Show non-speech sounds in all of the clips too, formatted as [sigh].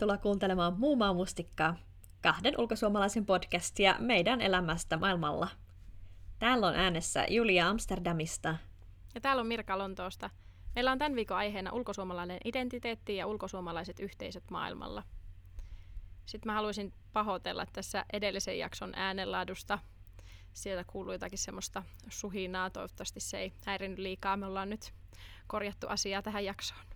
Tervetuloa kuuntelemaan Muumaa mustikkaa, kahden ulkosuomalaisen podcastia meidän elämästä maailmalla. Täällä on äänessä Julia Amsterdamista. Ja täällä on Mirka Lontoosta. Meillä on tämän viikon aiheena ulkosuomalainen identiteetti ja ulkosuomalaiset yhteisöt maailmalla. Sitten mä haluaisin pahoitella tässä edellisen jakson äänenlaadusta. Sieltä kuului jotakin semmoista suhinaa, toivottavasti se ei häirinnyt liikaa. Me ollaan nyt korjattu asiaa tähän jaksoon.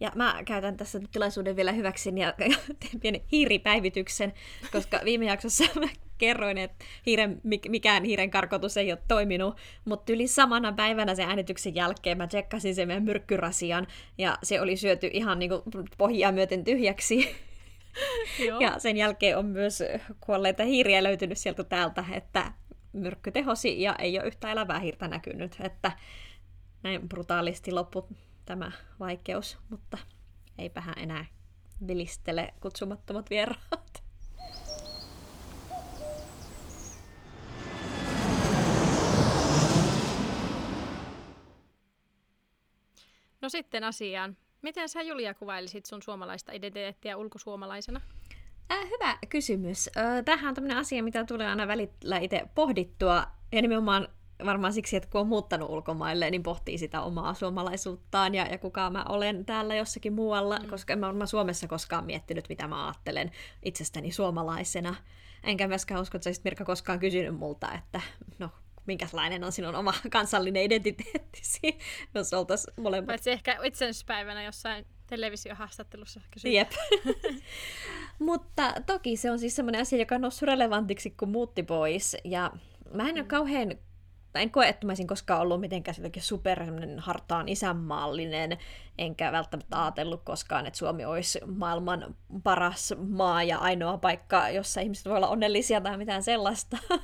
Ja mä käytän tässä tilaisuuden vielä hyväksi ja [laughs] teen pienen hiiripäivityksen, koska viime jaksossa [laughs] mä kerroin, että hiiren, mikään hiiren karkotus ei ole toiminut, mutta yli samana päivänä sen äänityksen jälkeen mä tsekkasin sen meidän myrkkyrasian, ja se oli syöty ihan niin pohjaa myöten tyhjäksi. [laughs] Joo. Ja sen jälkeen on myös kuolleita hiiriä löytynyt sieltä täältä, että myrkky tehosi ja ei ole yhtä elävää hiirtä näkynyt, että näin brutaalisti loppu tämä vaikeus, mutta eipähän enää vilistele kutsumattomat vieraat. No sitten asiaan. Miten sä Julia kuvailisit sun suomalaista identiteettiä ulkosuomalaisena? Äh, hyvä kysymys. Tähän on tämmöinen asia, mitä tulee aina välillä itse pohdittua, ja nimenomaan varmaan siksi, että kun on muuttanut ulkomaille, niin pohtii sitä omaa suomalaisuuttaan ja, ja kuka mä olen täällä jossakin muualla, mm. koska en mä varmaan Suomessa koskaan miettinyt, mitä mä ajattelen itsestäni suomalaisena. Enkä myöskään usko, että sä Mirka koskaan kysynyt multa, että no minkälainen on sinun oma [laughs] kansallinen identiteettisi, jos oltaisiin molemmat. Paitsi ehkä itsenäisyyspäivänä jossain televisiohaastattelussa kysyä. Jep. [laughs] Mutta toki se on siis semmoinen asia, joka on noussut relevantiksi, kun muutti pois. Ja mä en mm. ole kauhean en koe, että mä olisin koskaan ollut mitenkään super hartaan isänmaallinen, enkä välttämättä ajatellut koskaan, että Suomi olisi maailman paras maa ja ainoa paikka, jossa ihmiset voi olla onnellisia tai mitään sellaista. [laughs]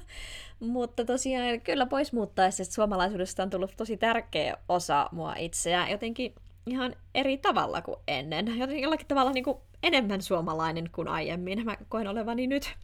Mutta tosiaan kyllä pois muuttaessa suomalaisuudesta on tullut tosi tärkeä osa mua itseä, jotenkin ihan eri tavalla kuin ennen. Jotenkin jollakin tavalla niin kuin enemmän suomalainen kuin aiemmin. Mä koen olevani nyt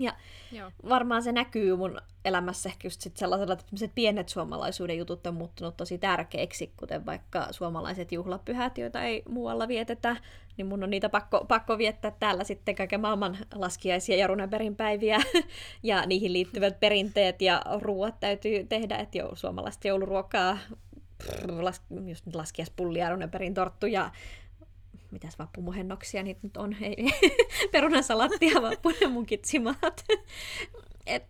ja Joo. varmaan se näkyy mun elämässä ehkä just sit sellaisella, että pienet suomalaisuuden jutut on muuttunut tosi tärkeiksi, kuten vaikka suomalaiset juhlapyhät, joita ei muualla vietetä, niin mun on niitä pakko, pakko viettää täällä sitten kaiken maailman laskiaisia ja runeperinpäiviä [laughs] ja niihin liittyvät perinteet ja ruuat täytyy tehdä, että jo, suomalaista jouluruokaa, las, just laskiaispullia, runeperin torttu ja mitäs vappumuhennoksia niitä nyt on, ei, [laughs] perunasalattia, vappunen mun kitsimaat. Et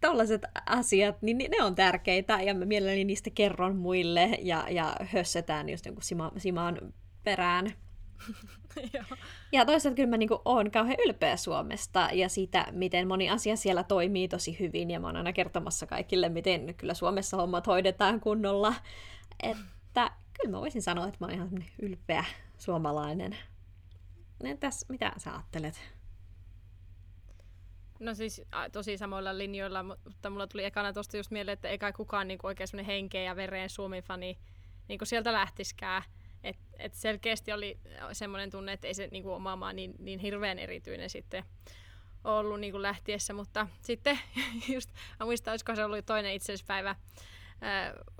tollaset asiat, niin ne on tärkeitä ja mä mielelläni niistä kerron muille ja, ja hössetään just jonkun sima, simaan perään. [laughs] ja toisaalta kyllä mä niinku oon kauhean ylpeä Suomesta ja siitä, miten moni asia siellä toimii tosi hyvin ja mä oon aina kertomassa kaikille, miten kyllä Suomessa hommat hoidetaan kunnolla. Että kyllä mä voisin sanoa, että mä oon ihan ylpeä suomalainen. Entäs mitä sä ajattelet? No siis tosi samoilla linjoilla, mutta mulla tuli ekana tuosta just mieleen, että ei kai kukaan niinku oikein semmoinen henkeä ja vereen Suomi-fani niinku sieltä lähtiskään. Et, et selkeästi oli semmoinen tunne, että ei se niinku oma maa niin, niin hirveän erityinen sitten ollut niinku lähtiessä, mutta sitten [laughs] just, mä muistan, olisiko se ollut toinen itsenäispäivä,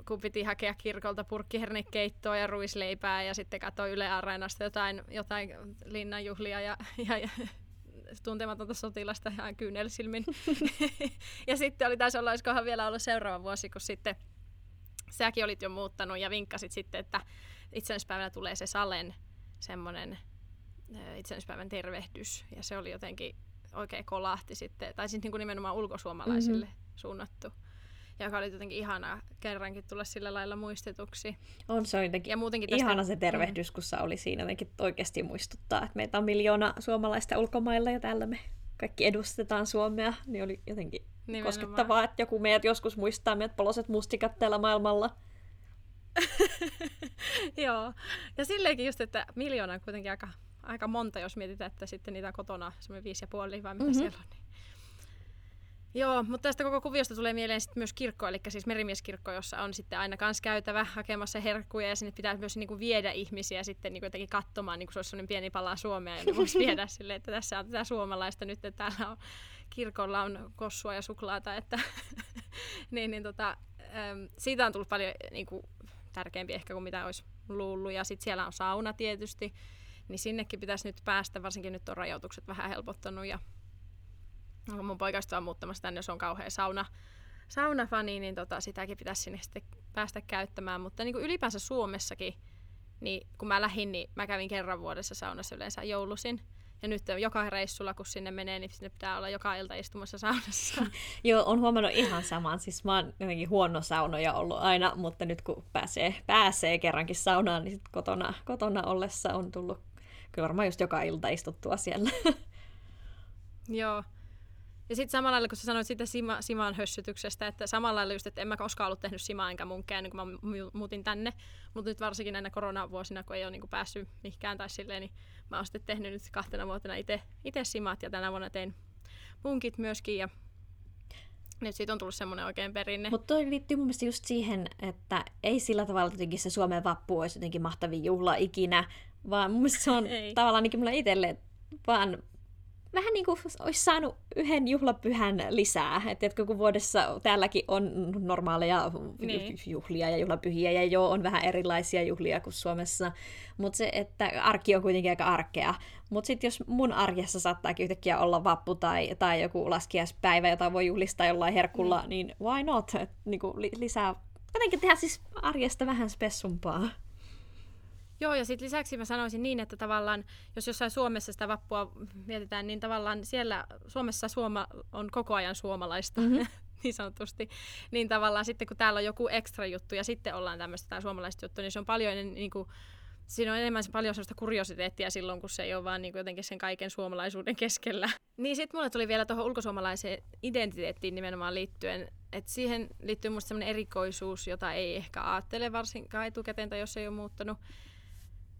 kun piti hakea kirkolta purkkihernekeittoa ja ruisleipää ja sitten katsoi Yle Areenasta jotain, jotain linnanjuhlia ja, ja, ja tuntematonta sotilasta ihan kyynelsilmin. [laughs] ja sitten oli taisi olla, olisikohan vielä ollut seuraava vuosi, kun sitten säkin olit jo muuttanut ja vinkkasit sitten, että itsenäispäivänä tulee se Salen semmoinen itsenäispäivän tervehdys. Ja se oli jotenkin oikein kolahti sitten, tai siis niin kuin nimenomaan ulkosuomalaisille mm-hmm. suunnattu joka oli jotenkin ihanaa kerrankin tulla sillä lailla muistetuksi. On se jotenkin ja muutenkin tästä... ihana se tervehdys, kun oli siinä jotenkin oikeasti muistuttaa, että meitä on miljoona suomalaista ulkomailla ja täällä me kaikki edustetaan Suomea, niin oli jotenkin Nimenomaan. koskettavaa, että joku meidät joskus muistaa meidät poloset mustikat täällä maailmalla. [laughs] Joo, ja silleenkin just, että miljoona on kuitenkin aika, aika monta, jos mietitään, että sitten niitä kotona semmoinen viisi ja puoli vai mitä mm-hmm. siellä on. Joo, mutta tästä koko kuviosta tulee mieleen sit myös kirkko, eli siis merimieskirkko, jossa on sitten aina kans käytävä hakemassa herkkuja ja sinne pitää myös niinku viedä ihmisiä sitten niinku jotenkin katsomaan, niin kuin se olisi sellainen pieni pala Suomea, ja voisi [laughs] viedä sille, että tässä on tätä suomalaista nyt, että täällä on, kirkolla on kossua ja suklaata, että [laughs] niin, niin tota, siitä on tullut paljon niinku, tärkeämpi ehkä kuin mitä olisi luullut, ja sitten siellä on sauna tietysti, niin sinnekin pitäisi nyt päästä, varsinkin nyt on rajoitukset vähän helpottanut ja mun poikasta on muuttamassa tänne, jos on kauhean sauna, saunafani, niin tota, sitäkin pitäisi sinne sitten päästä käyttämään, mutta niin kuin ylipäänsä Suomessakin, niin kun mä lähdin, niin mä kävin kerran vuodessa saunassa yleensä joulusin. Ja nyt joka reissulla, kun sinne menee, niin sinne pitää olla joka ilta istumassa saunassa. [laughs] Joo, on huomannut ihan saman. Siis mä oon jotenkin huono saunoja ollut aina, mutta nyt kun pääsee, pääsee kerrankin saunaan, niin sit kotona, kotona ollessa on tullut kyllä varmaan just joka ilta istuttua siellä. [laughs] Joo. Ja sitten samalla lailla, kun sä sanoit siitä Sima, Siman hössytyksestä, että samalla lailla just, että en mä koskaan ollut tehnyt Simaa enkä munkea, niin kun mä muutin tänne. Mutta nyt varsinkin näinä koronavuosina, kun ei ole niin päässyt mihinkään tai silleen, niin mä oon sitten tehnyt nyt kahtena vuotena itse Simat ja tänä vuonna tein munkit myöskin. Ja nyt siitä on tullut semmoinen oikein perinne. Mutta toi liittyy mun mielestä just siihen, että ei sillä tavalla jotenkin se Suomen vappu olisi jotenkin mahtavin juhla ikinä, vaan mun mielestä se on tavallaan ainakin mulle itselle vaan vähän niin kuin olisi saanut yhden juhlapyhän lisää. Että kun vuodessa täälläkin on normaaleja niin. juhlia ja juhlapyhiä, ja joo, on vähän erilaisia juhlia kuin Suomessa. Mutta se, että arki on kuitenkin aika arkea. Mutta sitten jos mun arjessa saattaakin yhtäkkiä olla vappu tai, tai joku laskiaispäivä, jota voi juhlistaa jollain herkulla, niin, niin why not? Et, niin kuin lisää, jotenkin tehdä siis arjesta vähän spessumpaa. Joo, ja sitten lisäksi mä sanoisin niin, että tavallaan, jos jossain Suomessa sitä vappua mietitään, niin tavallaan siellä Suomessa Suoma on koko ajan suomalaista. Mm-hmm. [laughs] niin sanotusti, niin tavallaan sitten kun täällä on joku ekstra juttu ja sitten ollaan tämmöistä tai suomalaista juttu, niin se on paljon niin kuin, siinä on enemmän paljon sellaista kuriositeettia silloin, kun se ei ole vaan niin kuin jotenkin sen kaiken suomalaisuuden keskellä. Niin sitten mulle tuli vielä tuohon ulkosuomalaiseen identiteettiin nimenomaan liittyen, että siihen liittyy musta sellainen erikoisuus, jota ei ehkä ajattele varsinkaan etukäteen tai jos ei ole muuttanut,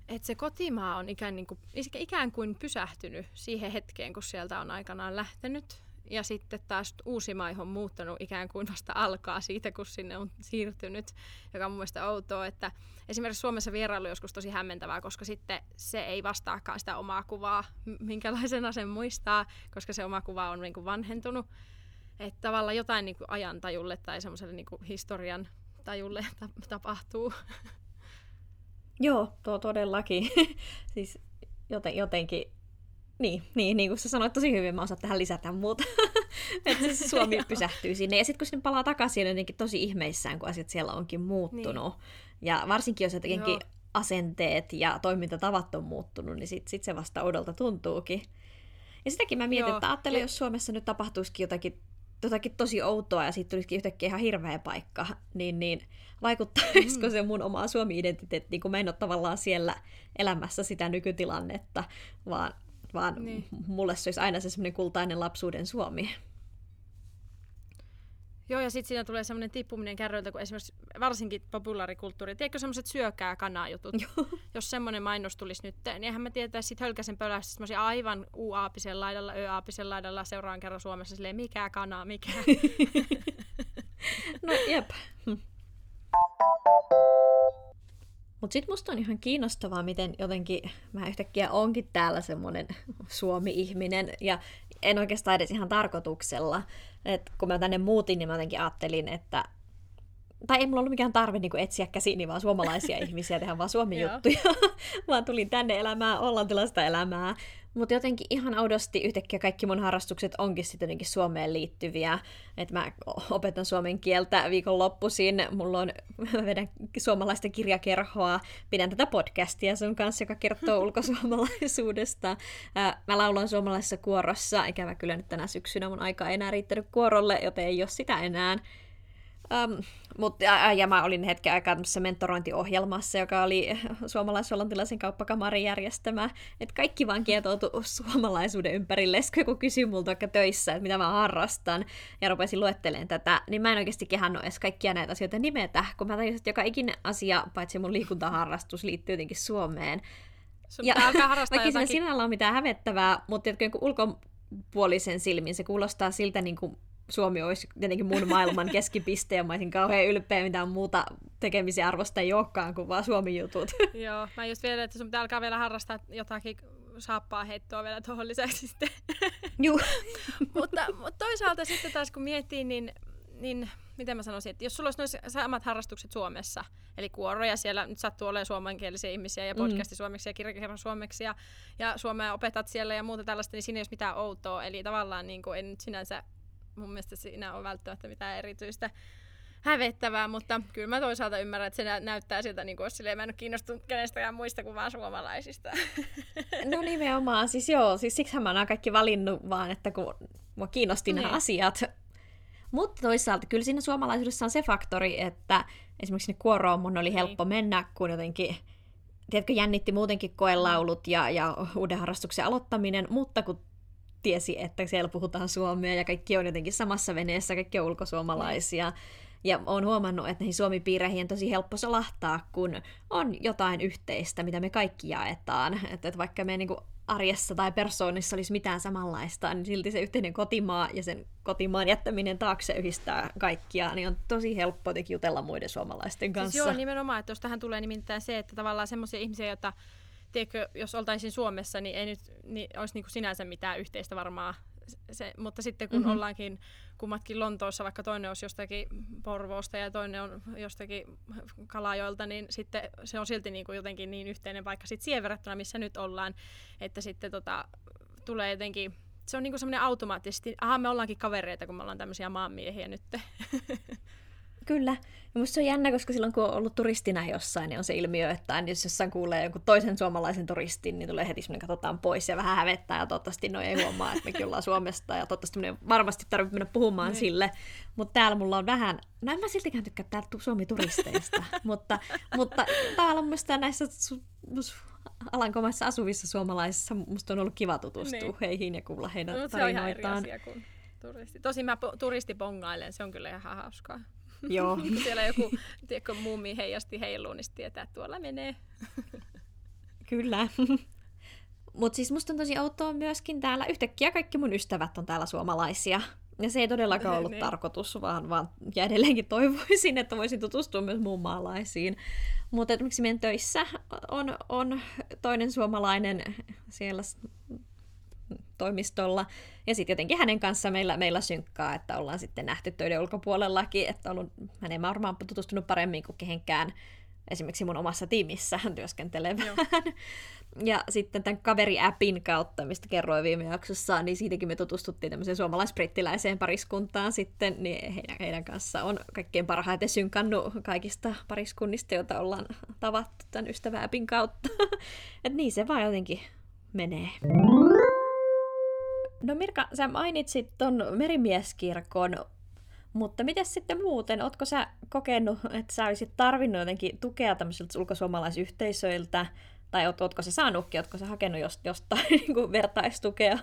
että se kotimaa on ikään, niin kuin, ikään kuin pysähtynyt siihen hetkeen, kun sieltä on aikanaan lähtenyt. Ja sitten taas uusi maiho on muuttanut ikään kuin vasta alkaa siitä, kun sinne on siirtynyt, joka on mun mielestä outoa, että esimerkiksi Suomessa vierailu joskus tosi hämmentävää, koska sitten se ei vastaakaan sitä omaa kuvaa, minkälaisena sen muistaa, koska se oma kuva on niin kuin vanhentunut. Että tavallaan jotain niin kuin ajantajulle tai semmoiselle niin historian tajulle tapahtuu. [laughs] Joo, tuo todellakin. [laughs] siis joten, jotenkin, niin, niin, niin kuin sä sanoit tosi hyvin, mä osaan tähän lisätä muuta. [laughs] että siis Suomi [laughs] pysähtyy sinne. Ja sitten kun sinne palaa takaisin, on jotenkin tosi ihmeissään, kun asiat siellä onkin muuttunut. Niin. Ja varsinkin, jos jotenkin Joo. asenteet ja toimintatavat on muuttunut, niin sitten sit se vasta oudolta tuntuukin. Ja sitäkin mä mietin, Joo. että ajattelen, jos Suomessa nyt tapahtuisikin jotakin, jotakin tosi outoa ja siitä tulisikin yhtäkkiä ihan hirveä paikka, niin, niin vaikuttaisiko mm. se mun omaa Suomi-identiteettiin, kun mä en ole tavallaan siellä elämässä sitä nykytilannetta, vaan, vaan niin. mulle se olisi aina se semmoinen kultainen lapsuuden Suomi. Joo, ja sitten siinä tulee semmoinen tippuminen kärryiltä, kun esimerkiksi varsinkin populaarikulttuuri, tiedätkö semmoiset syökää kanaa jutut? [laughs] Jos semmoinen mainos tulisi nyt, niin eihän mä tietäisi sitten hölkäsen pölästä semmoisia aivan U-aapisen laidalla, Ö-aapisen laidalla seuraan kerran Suomessa silleen, mikä kanaa, mikä. [laughs] no jep. Mutta sitten musta on ihan kiinnostavaa, miten jotenkin mä yhtäkkiä onkin täällä semmoinen Suomi-ihminen, ja en oikeastaan edes ihan tarkoituksella. Et kun mä tänne muutin, niin mä jotenkin ajattelin, että tai ei mulla ollut mikään tarve niin etsiä käsiini vaan suomalaisia [laughs] ihmisiä, tehdä vaan suomi-juttuja, vaan [laughs] tulin tänne elämään hollantilaista elämää. Mutta jotenkin ihan oudosti yhtäkkiä kaikki mun harrastukset onkin sitten jotenkin Suomeen liittyviä. Että mä opetan suomen kieltä viikonloppuisin, mulla on, [laughs] mä vedän suomalaista kirjakerhoa, pidän tätä podcastia sun kanssa, joka kertoo ulkosuomalaisuudesta. Mä laulan suomalaisessa kuorossa, ikävä kyllä nyt tänä syksynä mun aika ei enää riittänyt kuorolle, joten ei ole sitä enää. Um, mutta, ja, ja mä olin hetken aikaa tämmöisessä mentorointiohjelmassa, joka oli suomalais-hollantilaisen kauppakamarin järjestämä. Että kaikki vaan kietoutu suomalaisuuden ympärille. Sitten kun kysyi multa vaikka töissä, että mitä mä harrastan, ja rupesin luetteleen tätä, niin mä en oikeasti kehannut edes kaikkia näitä asioita nimetä, kun mä tajusin, että joka ikinen asia, paitsi mun liikuntaharrastus, liittyy jotenkin Suomeen. Sun ja [laughs] vaikka siinä sinällä on mitään hävettävää, mutta ulkopuolisen silmin se kuulostaa siltä niin kuin Suomi olisi jotenkin mun maailman [laughs] keskipiste ja mä olisin kauhean ylpeä, mitä muuta tekemisiä arvosta ei olekaan kuin vaan Suomi-jutut. [laughs] Joo, mä just vielä, että sun pitää alkaa vielä harrastaa jotakin saappaa heittoa vielä tuohon lisäksi sitten. [laughs] Juu. mutta, mutta toisaalta sitten taas kun miettii, niin niin miten mä sanoisin, että jos sulla olisi noissa samat harrastukset Suomessa, eli kuoroja siellä nyt sattuu olemaan suomenkielisiä ihmisiä ja podcasti mm. suomeksi ja kirjakerro suomeksi ja, ja suomea opetat siellä ja muuta tällaista, niin siinä ei olisi mitään outoa. Eli tavallaan niin kuin, en nyt sinänsä, mun mielestä siinä on välttämättä mitään erityistä hävettävää, mutta kyllä mä toisaalta ymmärrän, että se näyttää siltä, niin kuin silleen, mä en ole kiinnostunut kenestäkään muista kuin vaan suomalaisista. [laughs] No nimenomaan, siis joo, siis siksi mä oon kaikki valinnut vaan, että kun mua kiinnosti niin. nämä asiat. Mutta toisaalta kyllä siinä suomalaisuudessa on se faktori, että esimerkiksi ne kuoroon mun oli helppo niin. mennä, kun jotenkin tiedätkö, jännitti muutenkin koelaulut ja, ja uuden harrastuksen aloittaminen, mutta kun tiesi, että siellä puhutaan suomea ja kaikki on jotenkin samassa veneessä, kaikki on ulkosuomalaisia. Ja olen huomannut, että näihin suomipiireihin on tosi helppo solahtaa, kun on jotain yhteistä, mitä me kaikki jaetaan. Että, että vaikka me niin kuin arjessa tai persoonissa olisi mitään samanlaista, niin silti se yhteinen kotimaa ja sen kotimaan jättäminen taakse yhdistää kaikkia, niin on tosi helppo jotenkin jutella muiden suomalaisten kanssa. Siis joo, nimenomaan, että jos tähän tulee nimittäin se, että tavallaan semmoisia ihmisiä, joita tiedätkö, jos oltaisiin Suomessa, niin ei nyt niin olisi niin kuin sinänsä mitään yhteistä varmaa se, mutta sitten kun mm-hmm. ollaankin kummatkin Lontoossa, vaikka toinen olisi jostakin Porvoosta ja toinen on jostakin Kalajoilta, niin sitten se on silti niin kuin jotenkin niin yhteinen paikka sitten siihen verrattuna, missä nyt ollaan, että sitten tota, tulee jotenkin se on niinku semmoinen automaattisesti, aha me ollaankin kavereita, kun me ollaan tämmöisiä maanmiehiä nyt. [laughs] Kyllä. Ja musta se on jännä, koska silloin kun on ollut turistina jossain, niin on se ilmiö, että jos jossain kuulee jonkun toisen suomalaisen turistin, niin tulee heti semmoinen katsotaan pois ja vähän hävettää ja toivottavasti no ei huomaa, että mekin ollaan Suomesta ja toivottavasti varmasti tarvitsee mennä puhumaan niin. sille. Mutta täällä mulla on vähän, no en mä siltikään tykkää täällä Suomi-turisteista, [laughs] mutta, mutta täällä on musta näissä Alankomaissa asuvissa suomalaisissa musta on ollut kiva tutustua niin. heihin ja kuulla heidän no, tarinoitaan. Se on ihan eri asia kuin turisti. Tosin mä po- turistipongailen, se on kyllä ihan hauskaa. [laughs] Joo. kun siellä joku tiedätkö, muumi heijasti heiluu, niin tietää, että tuolla menee. [laughs] Kyllä. [laughs] Mutta siis musta on tosi outoa myöskin täällä, yhtäkkiä kaikki mun ystävät on täällä suomalaisia. Ja se ei todellakaan ollut niin. tarkoitus, vaan, vaan ja edelleenkin toivoisin, että voisin tutustua myös muun maalaisiin. Mutta esimerkiksi meidän töissä on, on toinen suomalainen siellä toimistolla. Ja sitten jotenkin hänen kanssa meillä, meillä synkkaa, että ollaan sitten nähty töiden ulkopuolellakin, että ollut, hän ei varmaan tutustunut paremmin kuin kehenkään esimerkiksi mun omassa tiimissä työskentelevään. Ja sitten tämän kaveri-appin kautta, mistä kerroin viime jaksossa, niin siitäkin me tutustuttiin tämmöiseen suomalaisbrittiläiseen pariskuntaan sitten, niin heidän, heidän kanssa on kaikkein parhaiten synkannut kaikista pariskunnista, joita ollaan tavattu tämän ystävä-appin kautta. [laughs] että niin se vaan jotenkin menee. No Mirka, sä mainitsit ton merimieskirkon, mutta miten sitten muuten? Ootko sä kokenut, että sä olisit tarvinnut jotenkin tukea tämmöisiltä ulkosuomalaisyhteisöiltä, tai oot, ootko sä saanutkin, ootko sä hakenut jost, jostain [laughs] niin kuin vertaistukea?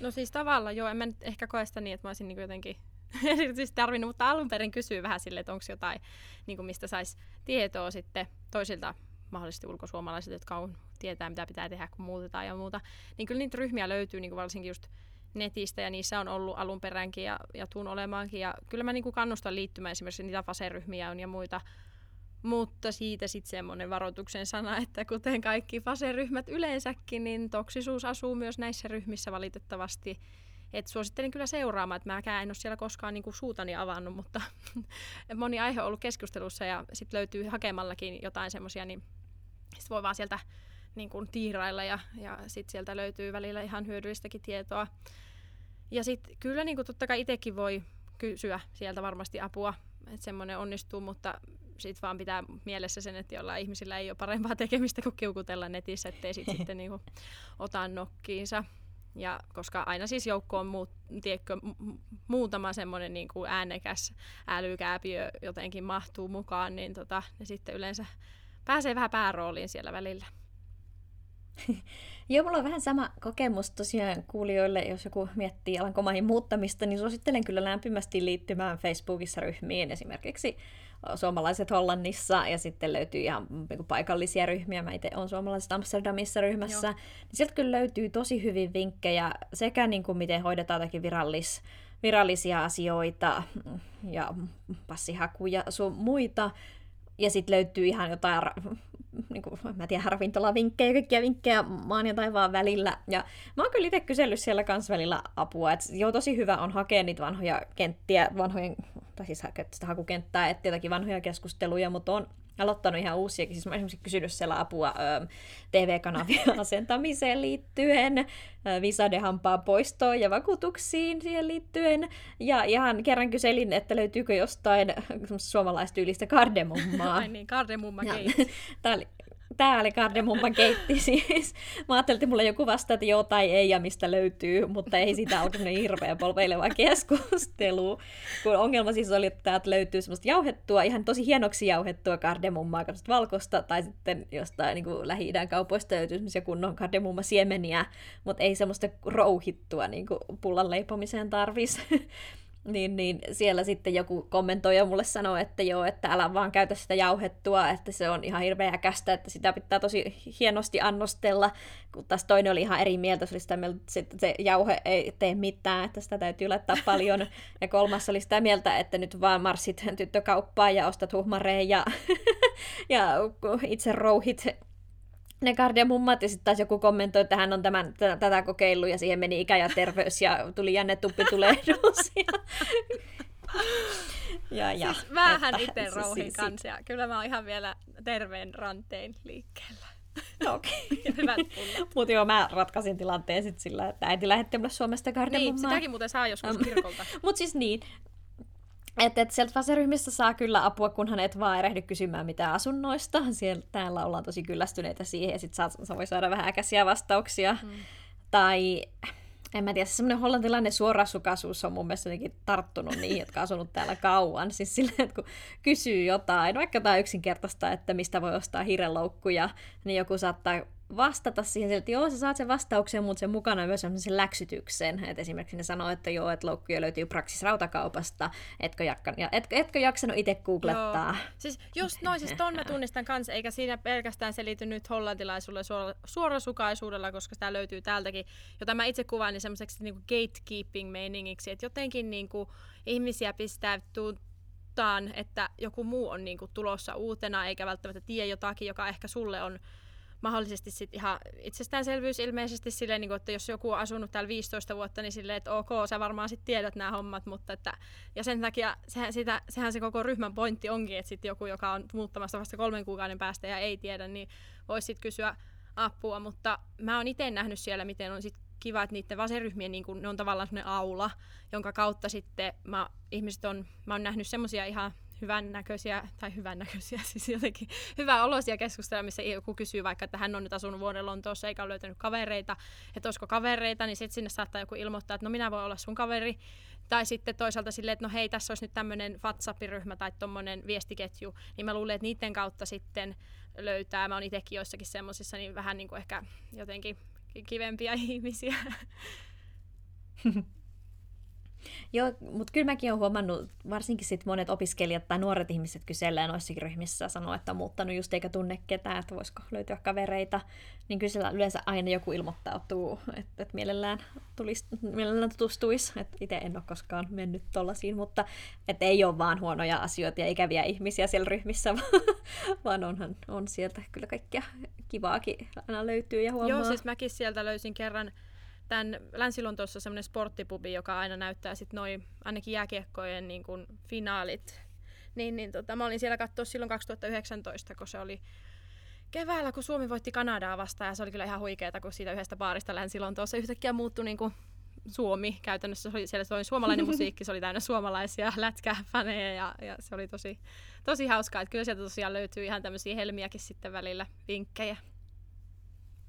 No siis tavallaan joo, en mä nyt ehkä koe sitä niin, että mä olisin niin jotenkin erityisesti [laughs] tarvinnut, mutta alun perin kysyä vähän silleen, että onko jotain, niin kuin mistä saisi tietoa sitten toisilta mahdollisesti ulkosuomalaiset, jotka on, tietää, mitä pitää tehdä, kun muutetaan ja muuta. Niin kyllä niitä ryhmiä löytyy niin kuin varsinkin just netistä ja niissä on ollut alun peränkin ja, ja tuun olemaankin. Ja kyllä mä niin kuin kannustan liittymään esimerkiksi niitä faseryhmiä on ja muita. Mutta siitä sitten semmoinen varoituksen sana, että kuten kaikki faseryhmät yleensäkin, niin toksisuus asuu myös näissä ryhmissä valitettavasti. Et suosittelen kyllä seuraamaan, että mäkään en ole siellä koskaan niin kuin suutani avannut, mutta [laughs] moni aihe on ollut keskustelussa ja sitten löytyy hakemallakin jotain semmoisia, niin sitten voi vaan sieltä niin kuin tiirailla ja, ja sitten sieltä löytyy välillä ihan hyödyllistäkin tietoa. Ja sitten kyllä niin kuin totta kai itsekin voi kysyä sieltä varmasti apua, että semmoinen onnistuu, mutta sitten vaan pitää mielessä sen, että jollain ihmisillä ei ole parempaa [laughs] tekemistä kuin kiukutella netissä, ettei sit [laughs] sitten niinku ota nokkiinsa. Ja koska aina siis joukko on muut, tiedätkö, muutama semmoinen niin kuin äänekäs älykääpiö jotenkin mahtuu mukaan, niin tota, ne sitten yleensä pääsee vähän päärooliin siellä välillä. Joo, mulla on vähän sama kokemus tosiaan kuulijoille, jos joku miettii Alankomaihin muuttamista, niin suosittelen kyllä lämpimästi liittymään Facebookissa ryhmiin, esimerkiksi suomalaiset Hollannissa, ja sitten löytyy ihan niin paikallisia ryhmiä, mä itse olen suomalaiset Amsterdamissa ryhmässä, Joo. niin sieltä kyllä löytyy tosi hyvin vinkkejä sekä niin kuin miten hoidetaan jotakin virallis, virallisia asioita ja passihakuja sun muita, ja sitten löytyy ihan jotain [laughs] niin kuin, mä tiedän, ravintolavinkkejä, kaikkia vinkkejä maan ja taivaan välillä. Ja mä oon kyllä itse kysellyt siellä kans välillä apua, että joo, tosi hyvä on hakea niitä vanhoja kenttiä, vanhojen tai siis sitä hakukenttää, että jotakin vanhoja keskusteluja, mutta on aloittanut ihan uusiakin. Siis mä esimerkiksi kysynyt siellä apua ö, TV-kanavien [laughs] asentamiseen liittyen, visadehampaa poistoon ja vakuutuksiin siihen liittyen. Ja ihan kerran kyselin, että löytyykö jostain suomalaistyylistä kardemummaa. Ai niin, kardemumma [laughs] Tämä oli Tämä oli kardemumman keitti [laughs] siis. Mä ajattelin, että mulla joku vasta, että joo tai ei ja mistä löytyy, mutta ei siitä alkanut niin hirveä polveileva keskustelu. Kun ongelma siis oli, että täältä löytyy semmoista jauhettua, ihan tosi hienoksi jauhettua kardemummaa, valkosta, tai sitten jostain niin kuin Lähi-idän kaupoista löytyy semmoisia kunnon kardemumma-siemeniä, mutta ei semmoista rouhittua niin kuin pullan leipomiseen tarvisi niin, niin siellä sitten joku kommentoi ja mulle sanoi, että joo, että älä vaan käytä sitä jauhettua, että se on ihan hirveä kästä, että sitä pitää tosi hienosti annostella, kun taas toinen oli ihan eri mieltä, se oli sitä mieltä, että se jauhe ei tee mitään, että sitä täytyy laittaa paljon, ja kolmas oli sitä mieltä, että nyt vaan marssit tyttökauppaan ja ostat huhmareen ja, [laughs] ja itse rouhit ne kardemummat, ja sitten taas joku kommentoi, että hän on tämän, t- tätä kokeillut, ja siihen meni ikä ja terveys, ja tuli jänne tuppitulehdus. [laughs] ja, ja, ja, siis vähän itse rouhin siis, kanssa, ja kyllä mä oon ihan vielä terveen rantein liikkeellä. Okei. [laughs] Okay. Mutta joo, mä ratkaisin tilanteen sitten sillä, että äiti lähetti mulle Suomesta kardemummaa. Niin, sitäkin muuten saa joskus kirkolta. [laughs] Mutta siis niin, että et sieltä faseryhmissä saa kyllä apua, kunhan et vaan erehdy kysymään mitään asunnoista. Siellä, täällä ollaan tosi kyllästyneitä siihen, ja sitten sä voi saada vähän äkäisiä vastauksia. Mm. Tai en mä tiedä, semmoinen hollantilainen suorasukaisuus on mun mielestä tarttunut niihin, jotka on asunut täällä kauan. Siis silleen, että kun kysyy jotain, vaikka jotain yksinkertaista, että mistä voi ostaa hiireloukkuja, niin joku saattaa vastata siihen, että joo, sä saat sen vastauksen, mutta sen mukana myös sen läksytyksen. Et esimerkiksi ne sanoo, että joo, että loukkuja löytyy Praxis rautakaupasta, etkö, jakkan, ja etkö, etkö jaksanut itse googlettaa. Joo. Siis just [laughs] noin, siis ton mä tunnistan kanssa, eikä siinä pelkästään se liity nyt hollantilaisuudelle suora, suorasukaisuudella, koska sitä löytyy täältäkin, jota mä itse kuvaan niin semmoiseksi niin gatekeeping-meiningiksi, että jotenkin niin kuin, ihmisiä pistää että joku muu on niin kuin, tulossa uutena, eikä välttämättä tiedä jotakin, joka ehkä sulle on mahdollisesti sit ihan itsestäänselvyys ilmeisesti silleen, niin kuin, että jos joku on asunut täällä 15 vuotta, niin silleen, että ok, sä varmaan sitten tiedät nämä hommat, mutta että, ja sen takia sehän, sitä, sehän se koko ryhmän pointti onkin, että sitten joku, joka on muuttamassa vasta kolmen kuukauden päästä ja ei tiedä, niin voisi sitten kysyä apua, mutta mä oon itse nähnyt siellä, miten on sitten kiva, että niiden vasenryhmien niin kun, ne on tavallaan sellainen aula, jonka kautta sitten mä, ihmiset on, mä oon nähnyt semmoisia ihan hyvän näköisiä, tai hyvän näköisiä, [laughs] siis jotenkin hyvää olosia keskustelua, missä joku kysyy vaikka, että hän on nyt asunut vuoden Lontoossa eikä ole löytänyt kavereita, että olisiko kavereita, niin sitten sinne saattaa joku ilmoittaa, että no minä voin olla sun kaveri, tai sitten toisaalta silleen, että no hei, tässä olisi nyt tämmöinen WhatsApp-ryhmä tai tuommoinen viestiketju, niin mä luulen, että niiden kautta sitten löytää, mä oon itsekin joissakin semmoisissa, niin vähän niin kuin ehkä jotenkin kivempiä [laughs] ihmisiä. [laughs] Joo, mutta kyllä mäkin olen huomannut, varsinkin sit monet opiskelijat tai nuoret ihmiset kyselee noissakin ryhmissä sanoo, että on muuttanut just eikä tunne ketään, että voisiko löytyä kavereita, niin kyllä siellä yleensä aina joku ilmoittautuu, että, että mielellään, tulisi, mielellään tutustuisi, että itse en ole koskaan mennyt tollasiin, mutta että ei ole vaan huonoja asioita ja ikäviä ihmisiä siellä ryhmissä, [laughs] vaan onhan on sieltä kyllä kaikkea kivaakin aina löytyy ja huomaa. Joo, siis mäkin sieltä löysin kerran tämän Länsi-Lontoossa semmoinen sporttipubi, joka aina näyttää sit noin ainakin jääkiekkojen niin kuin finaalit. Niin, niin tota, mä olin siellä katsoa silloin 2019, kun se oli keväällä, kun Suomi voitti Kanadaa vastaan, ja se oli kyllä ihan huikeeta, kun siitä yhdestä baarista Länsi-Lontoossa yhtäkkiä muuttui niin kuin Suomi. Käytännössä se oli, siellä se oli suomalainen [laughs] musiikki, se oli täynnä suomalaisia lätkäfaneja, ja, ja se oli tosi, tosi hauskaa. Että kyllä sieltä tosiaan löytyy ihan tämmöisiä helmiäkin sitten välillä, vinkkejä.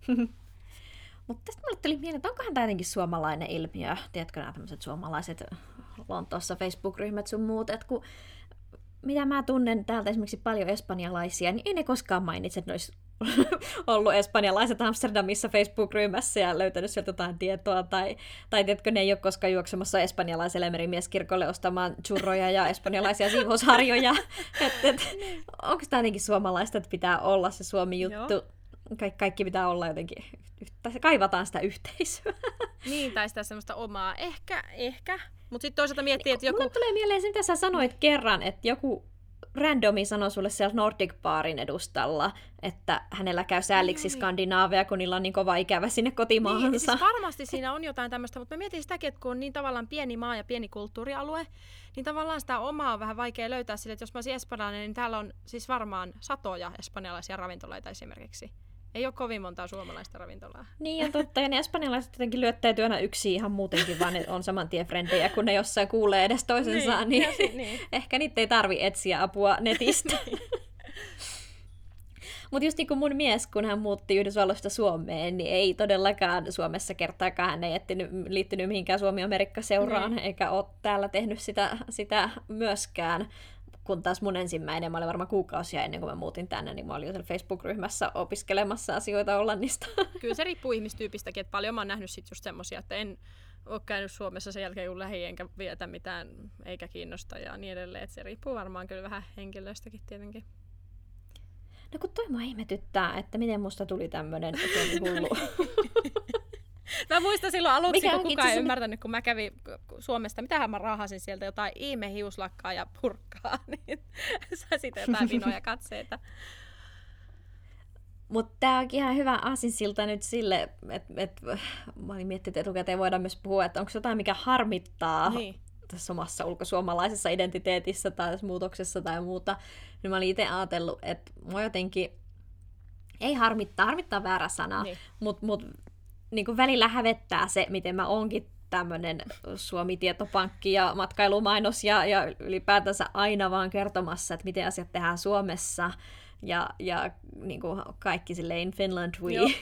[laughs] Mutta tästä mulle tuli mieleen, että onkohan tämä jotenkin suomalainen ilmiö, tiedätkö nämä tämmöiset suomalaiset Lontoossa Facebook-ryhmät sun muut, että kun mitä mä tunnen täältä esimerkiksi paljon espanjalaisia, niin ei ne koskaan mainitse, että ne olisi [laughs] ollut espanjalaiset Amsterdamissa Facebook-ryhmässä ja löytänyt sieltä jotain tietoa, tai, tai tiedätkö, ne ei ole koskaan juoksemassa espanjalaiselle merimieskirkolle ostamaan churroja ja espanjalaisia [laughs] siivousharjoja. et, et, onko tämä jotenkin suomalaista, että pitää olla se Suomi-juttu? Joo Kaik- kaikki pitää olla jotenkin, tai kaivataan sitä yhteisöä. [laughs] Niin, tai sitä semmoista omaa. Ehkä, ehkä. Mutta sitten toisaalta miettii, että joku... Mulle tulee mieleen se, mitä sä sanoit kerran, että joku randomi sanoi sulle siellä Nordic Barin edustalla, että hänellä käy sääliksi niin, Skandinaavia, kun niillä on niin kova ikävä sinne kotimaahansa. Niin, siis varmasti siinä on jotain tämmöistä, mutta mä mietin sitäkin, että kun on niin tavallaan pieni maa ja pieni kulttuurialue, niin tavallaan sitä omaa on vähän vaikea löytää sille, että jos mä olisin espanjalainen, niin täällä on siis varmaan satoja espanjalaisia ravintoloita esimerkiksi. Ei ole kovin montaa suomalaista ravintolaa. Niin on totta, ja ne espanjalaiset jotenkin lyöttäytyy aina yksi ihan muutenkin, vaan ne on saman tien frendejä, kun ne jossain kuulee edes toisensa, niin, niin, niin. [laughs] ehkä niitä ei tarvi etsiä apua netistä. [laughs] niin. Mutta just niin kuin mun mies, kun hän muutti Yhdysvalloista Suomeen, niin ei todellakaan Suomessa kertaakaan hän ei ettinyt, liittynyt mihinkään Suomi-Amerikka-seuraan, niin. eikä ole täällä tehnyt sitä, sitä myöskään kun taas mun ensimmäinen, mä olin varmaan kuukausia ennen kuin mä muutin tänne, niin mä olin jo Facebook-ryhmässä opiskelemassa asioita Hollannista. [laughs] Kyllä se riippuu ihmistyypistäkin, että paljon mä oon nähnyt sit just semmosia, että en ole käynyt Suomessa sen jälkeen, kun lähi enkä vietä mitään, eikä kiinnosta ja niin edelleen. Että se riippuu varmaan kyllä vähän henkilöstäkin tietenkin. No kun toi mua ihmetyttää, että miten musta tuli tämmönen [laughs] hullu. Mä muistan silloin aluksi, Mikä kun kukaan ei ymmärtänyt, kun mä kävin Suomesta, mitähän mä rahasin sieltä, jotain hiuslakkaa ja purkkaa, [laughs] niin sai sitten jotain vinoja katseita. Mutta tämä onkin ihan hyvä asinsilta nyt sille, että et, mä olin miettinyt, että etukäteen voidaan myös puhua, että onko jotain, mikä harmittaa niin. tässä omassa ulkosuomalaisessa identiteetissä tai muutoksessa tai muuta. Niin mä olin itse ajatellut, että mä jotenkin, ei harmittaa, harmittaa väärä sana, niin. mutta mut niin kuin välillä hävettää se, miten mä oonkin tämmöinen Suomi-tietopankki ja matkailumainos ja, ja ylipäätänsä aina vaan kertomassa, että miten asiat tehdään Suomessa ja, ja niin kuin kaikki sille in Finland we. [laughs]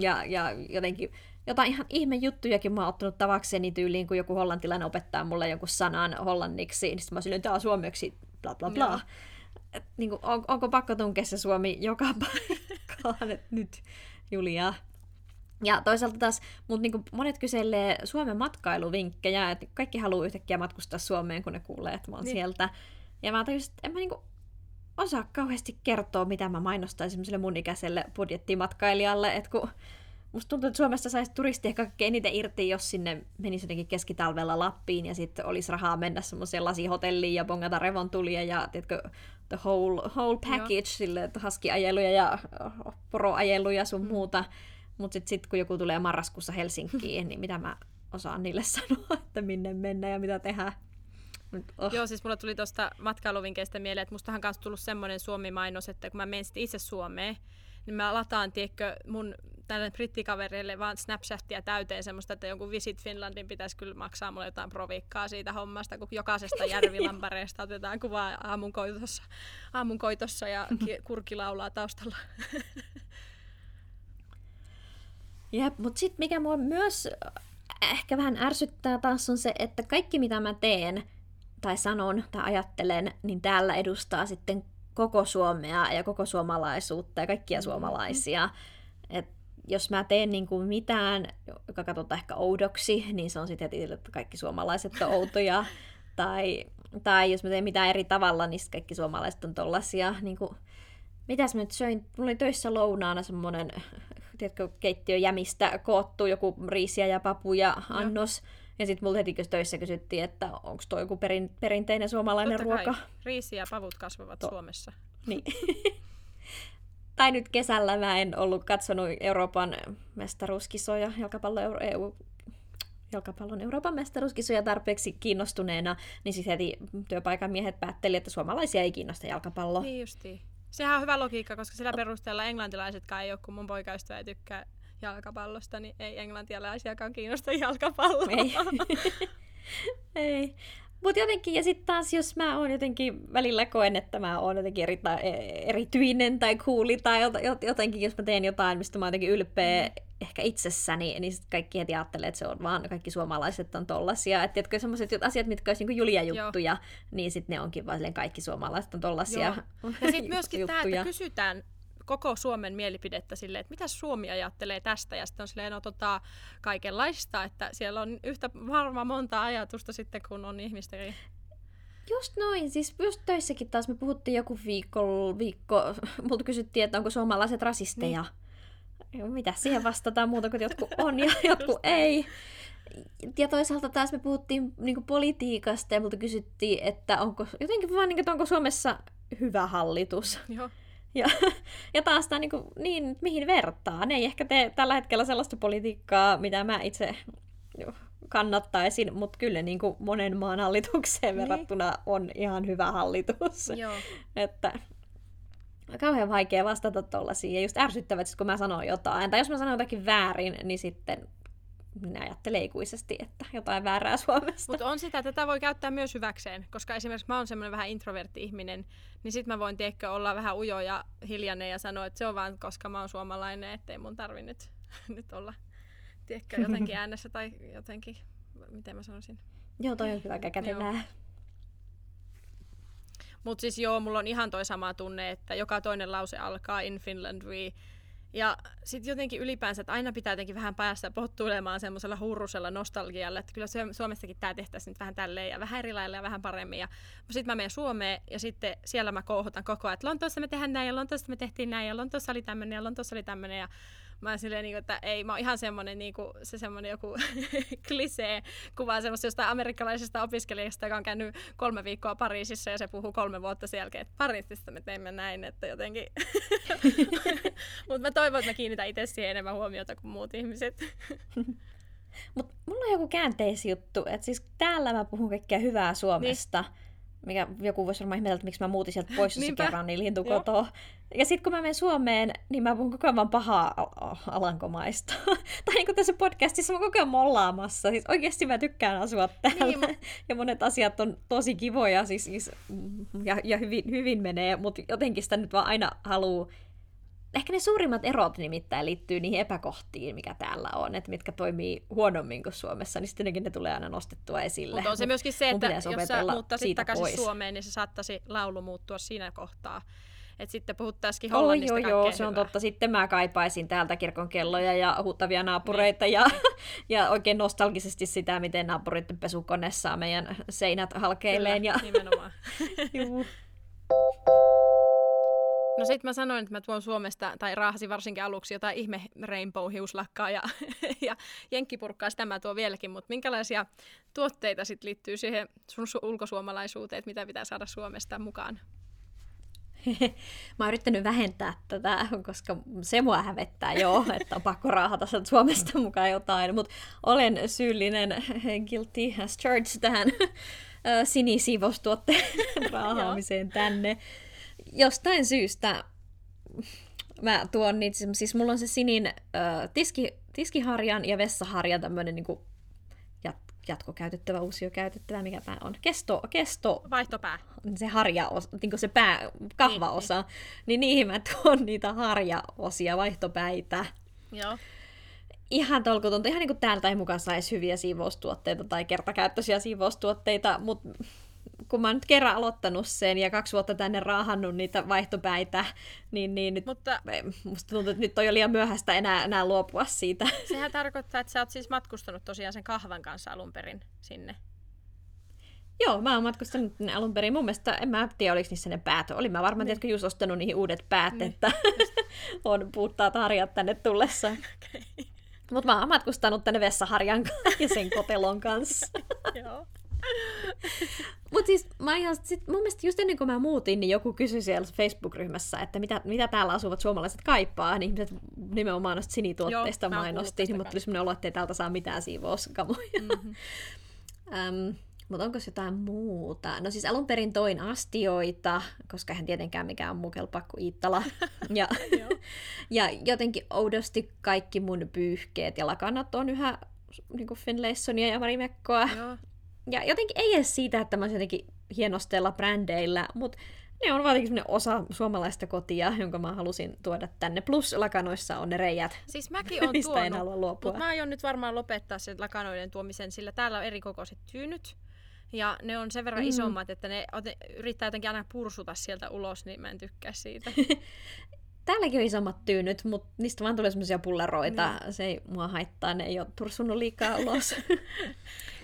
ja, ja jotenkin jotain ihan ihme juttujakin mä oon ottanut tavakseni tyyliin, kun joku hollantilainen opettaa mulle jonkun sanan hollanniksi, niin sitten mä silleen, tää on suomeksi, bla bla bla. Et, niin kuin, on, onko pakko tunkea se suomi joka [laughs] paikkaan, että nyt Julia. Ja toisaalta taas, mutta niin monet kyselee Suomen matkailuvinkkejä, että kaikki haluaa yhtäkkiä matkustaa Suomeen, kun ne kuulee, että mä oon niin. sieltä. Ja mä tajusin, että en mä niinku osaa kauheasti kertoa, mitä mä mainostaisin semmoiselle mun ikäiselle budjettimatkailijalle, että kun musta tuntuu, että Suomessa saisi turisti ehkä kaikkein eniten irti, jos sinne menisi jotenkin keskitalvella Lappiin ja sitten olisi rahaa mennä semmoiseen lasihotelliin ja bongata revontulia ja tiedätkö, the whole, whole package, Joo. sille, että haskiajeluja ja poroajeluja sun mm. muuta. Mutta sitten sit, kun joku tulee marraskuussa Helsinkiin, niin mitä mä osaan niille [laughs] sanoa, että minne mennä ja mitä tehdä. oh. Joo, siis mulla tuli tuosta matkailuvinkeistä mieleen, että mustahan kanssa tullut semmoinen Suomi-mainos, että kun mä menen sitten itse Suomeen, niin mä lataan, tiedätkö, mun tälle brittikaverille vaan Snapchatia täyteen semmoista, että jonkun Visit Finlandin pitäisi kyllä maksaa mulle jotain provikkaa siitä hommasta, kun jokaisesta järvilampareesta otetaan kuvaa aamunkoitossa, aamunkoitossa ja kurki laulaa taustalla. [laughs] Jep, mutta sitten mikä mua myös ehkä vähän ärsyttää taas on se, että kaikki mitä mä teen tai sanon tai ajattelen, niin täällä edustaa sitten koko Suomea ja koko suomalaisuutta ja kaikkia mm-hmm. suomalaisia. Et jos mä teen niin kuin mitään, joka katsotaan ehkä oudoksi, niin se on sitten heti, että kaikki suomalaiset on outoja. [laughs] tai, tai jos mä teen mitään eri tavalla, niin kaikki suomalaiset on tollasia. Niin kuin, mitäs mä nyt söin? Mulla oli töissä lounaana semmonen tiedätkö, keittiöjämistä koottu joku riisiä ja papuja annos. No. Ja sitten mulla heti töissä kysyttiin, että onko tuo joku perin, perinteinen suomalainen Totta ruoka. Kai. Riisi ja pavut kasvavat to- Suomessa. Niin. [laughs] tai nyt kesällä mä en ollut katsonut Euroopan mestaruuskisoja, jalkapallo EU, jalkapallon Euroopan mestaruuskisoja tarpeeksi kiinnostuneena, niin sitten heti työpaikan miehet päätteli, että suomalaisia ei kiinnosta jalkapallo. Niin justiin. Sehän on hyvä logiikka, koska sillä perusteella englantilaisetkaan ei ole, kun mun poikaystävä ei tykkää jalkapallosta, niin ei englantilaisiakaan kiinnosta jalkapalloa. Ei. [laughs] ei. Mutta jotenkin, ja sitten taas jos mä oon jotenkin välillä koen, että mä oon jotenkin eri, e- erityinen tai kuuli tai jotenkin, jos mä teen jotain, mistä mä oon jotenkin ylpeä mm. ehkä itsessäni, niin sit kaikki heti ajattelee, että se on vaan kaikki suomalaiset on tollasia. Että tiedätkö, sellaiset asiat, mitkä olisi niinku Julia-juttuja, Joo. niin sitten ne onkin vaan kaikki suomalaiset on tollasia Joo. Ja sitten [laughs] myöskin tämä, että kysytään koko Suomen mielipidettä sille, että mitä Suomi ajattelee tästä, ja sitten on silleen, no tota, kaikenlaista, että siellä on yhtä varmaan monta ajatusta sitten, kun on ihmisten Just noin, siis just töissäkin taas me puhuttiin joku viikko, viikko multa kysyttiin, että onko suomalaiset rasisteja. Niin. Mitä siihen vastataan muuta kuin jotkut on ja [laughs] jotkut ei. Ja toisaalta taas me puhuttiin niin kuin politiikasta ja multa kysyttiin, että onko jotenkin vaan, niin kuin, että onko Suomessa hyvä hallitus. Joo. Ja, [laughs] ja taas tämä niin, kuin, niin, mihin vertaa. Ne ei ehkä tee tällä hetkellä sellaista politiikkaa, mitä mä itse kannattaisin, mutta kyllä niin kuin monen maan hallitukseen niin. verrattuna on ihan hyvä hallitus. Joo. [laughs] Että kauhean vaikea vastata tuollaisiin. Ja just ärsyttävät, kun mä sanon jotain, tai jos mä sanon jotakin väärin, niin sitten minä ajattelen ikuisesti, että jotain väärää Suomesta. Mutta on sitä, että tätä voi käyttää myös hyväkseen, koska esimerkiksi mä oon semmoinen vähän introvertti ihminen, niin sit mä voin tiedätkö, olla vähän ujo ja hiljainen ja sanoa, että se on vaan koska mä oon suomalainen, ettei mun tarvi nyt, [laughs] nyt olla tiedätkö, jotenkin äänessä tai jotenkin, miten mä sanoisin. Joo, toi on kyllä aika kätevää. Mutta siis joo, mulla on ihan toi sama tunne, että joka toinen lause alkaa in Finland we. Ja sitten jotenkin ylipäänsä, että aina pitää jotenkin vähän päästä pottuilemaan semmoisella hurrusella nostalgialla, että kyllä Suomessakin tämä tehtäisiin nyt vähän tälleen ja vähän eri lailla ja vähän paremmin. Ja sitten mä menen Suomeen ja sitten siellä mä kouhotan koko ajan, että Lontoossa me tehdään näin ja Lontoossa me tehtiin näin ja Lontoossa oli tämmöinen ja Lontoossa oli tämmöinen. Ja mä oon silleen, niin että ei, mä oon ihan semmoinen, niin kuin, se semmoinen joku [laughs] klisee kuvaa semmoista jostain amerikkalaisesta opiskelijasta, joka on käynyt kolme viikkoa Pariisissa ja se puhuu kolme vuotta sen jälkeen, että Pariisissa me teimme näin, että jotenkin. [laughs] Mutta mä toivon, että mä kiinnitän itse siihen enemmän huomiota kuin muut ihmiset. Mutta mulla on joku käänteisjuttu, että siis täällä mä puhun kaikkea hyvää Suomesta. Niin mikä joku voisi varmaan ihmetellä, että miksi mä muutin sieltä pois se kerran niin lintukotoa. Ja sitten kun mä menen Suomeen, niin mä puhun koko ajan vaan pahaa alankomaista. [laughs] tai niin kuin tässä podcastissa mä koko ajan mollaamassa. Siis oikeasti mä tykkään asua täällä. Niin, [laughs] ja monet asiat on tosi kivoja siis, siis, ja, ja hyvin, hyvin menee, mutta jotenkin sitä nyt vaan aina haluaa ehkä ne suurimmat erot nimittäin liittyy niihin epäkohtiin, mikä täällä on, että mitkä toimii huonommin kuin Suomessa, niin sitten ne tulee aina nostettua esille. Mutta on se myöskin se, että jos sä muuttaisit takaisin pois. Suomeen, niin se saattaisi laulu muuttua siinä kohtaa. Et sitten puhuttaisikin Hollannista oh, joo, joo, se on totta. Sitten mä kaipaisin täältä kirkon kelloja ja huuttavia naapureita niin. ja, [laughs] ja oikein nostalgisesti sitä, miten naapureiden pesukone saa meidän seinät halkeilleen. Kyllä, ja... nimenomaan. [laughs] [laughs] No sit mä sanoin, että mä tuon Suomesta, tai raahasin varsinkin aluksi jotain ihme rainbow-hiuslakkaa ja, [laughs] ja jenkkipurkkaa, sitä mä tuon vieläkin, mutta minkälaisia tuotteita sit liittyy siihen sun su- ulkosuomalaisuuteen, että mitä pitää saada Suomesta mukaan? [laughs] mä oon yrittänyt vähentää tätä, koska se mua hävettää jo, [laughs] että on pakko raahata Suomesta mukaan jotain, mutta olen syyllinen guilty as charged tähän sinisiivostuotteen raahaamiseen tänne jostain syystä mä tuon niitä, siis mulla on se sinin äh, tiski, tiskiharjan ja vessaharjan tämmöinen niin jat, jatkokäytettävä, uusiokäytettävä, mikä tämä on, kesto, kesto... Vaihtopää. Se harja, niin se pää, kahvaosa, niin, niin. niin niihin mä tuon niitä harjaosia, vaihtopäitä. Joo ihan tolkutonta. Ihan niin kuin täältä ei mukaan saisi hyviä siivoustuotteita tai kertakäyttöisiä siivoustuotteita, mutta kun mä oon nyt kerran aloittanut sen ja kaksi vuotta tänne raahannut niitä vaihtopäitä, niin, niin nyt, Mutta, musta tuntuu, että nyt on jo liian myöhäistä enää, enää luopua siitä. [laughs] Sehän tarkoittaa, että sä oot siis matkustanut tosiaan sen kahvan kanssa alun perin sinne. Joo, mä oon matkustanut alun perin. Mun mielestä, en mä tiedä, oliko niissä ne päät. Olin mä varmaan, niin. just ostanut niihin uudet päät, niin. että [laughs] on puuttaa harjat tänne tullessa. [laughs] Okay. Mutta mä oon matkustanut tänne vessaharjan ja sen kotelon kanssa. Joo. Mutta siis mä ihan, sit, mun mielestä just ennen kuin mä muutin, niin joku kysyi siellä Facebook-ryhmässä, että mitä, mitä täällä asuvat suomalaiset kaipaa, niin ihmiset nimenomaan noista sinituotteista Joo, mainosti, niin mutta tuli sellainen olo, että ei täältä saa mitään siivouskamoja. Mm-hmm. um, mutta onko jotain muuta? No siis alun perin toin astioita, koska eihän tietenkään mikään on mukelpakku Iittala. [laughs] Ja, ja jotenkin oudosti kaikki mun pyyhkeet ja lakanat on yhä niin Finlaysonia ja Marimekkoa. Joo. Ja jotenkin ei edes siitä, että mä jotenkin hienostella brändeillä, mutta ne on jotenkin osa suomalaista kotia, jonka mä halusin tuoda tänne. Plus lakanoissa on ne reijät, siis mäkin [laughs] on mistä tuonut, en halua luopua. Mutta mä aion nyt varmaan lopettaa sen lakanoiden tuomisen, sillä täällä on eri kokoiset tyynyt. Ja ne on sen verran mm. isommat, että ne yrittää jotenkin aina pursuta sieltä ulos, niin mä en tykkää siitä. [laughs] Täälläkin on isommat tyynyt, mutta niistä vaan tulee semmoisia pulleroita. Mm. Se ei mua haittaa, ne ei ole tursunut liikaa ulos. [laughs]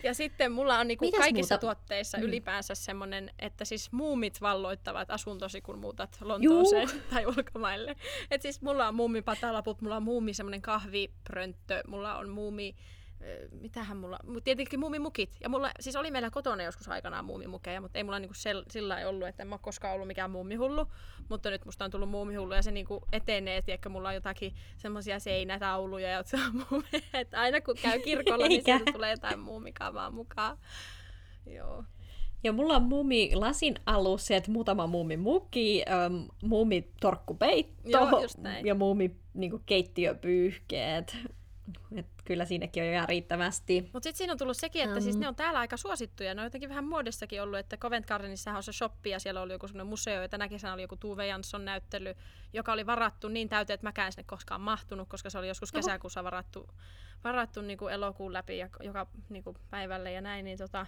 Ja sitten mulla on niinku kaikissa muuta? tuotteissa mm. ylipäänsä semmoinen, että siis muumit valloittavat asuntosi, kun muutat Lontooseen Juu. tai ulkomaille. Et siis mulla on muumipatalaput, mulla on muumi semmoinen kahviprönttö, mulla on muumi mitähän mulla, tietenkin muumimukit. Ja mulla, siis oli meillä kotona joskus aikanaan muumimukeja, mutta ei mulla niinku sel, sillä ei ollut, että en mä ole koskaan ollut mikään muumihullu. Mutta nyt musta on tullut muumihullu ja se niinku etenee, että mulla on jotakin semmoisia seinätauluja ja [laughs] muumeja. Että aina kun käy [laughs] kirkolla, niin sieltä tulee jotain muumikamaa mukaan. Joo. Ja mulla on muumi lasin alus, että muutama muumi muki, ähm, muumi torkkupeitto Joo, ja muumi niinku, keittiöpyyhkeet. Et kyllä siinäkin on jo ihan riittävästi. Mutta sitten siinä on tullut sekin, että um. siis ne on täällä aika suosittuja. Ne on jotenkin vähän muodissakin ollut, että Covent Gardenissahan on se shoppi ja siellä oli joku semmoinen museo, ja tänä kesänä oli joku Tuve Jansson näyttely, joka oli varattu niin täyteen, että mäkään sinne koskaan mahtunut, koska se oli joskus kesäkuussa varattu, varattu niin kuin elokuun läpi ja joka niin kuin päivälle ja näin. Niin tota,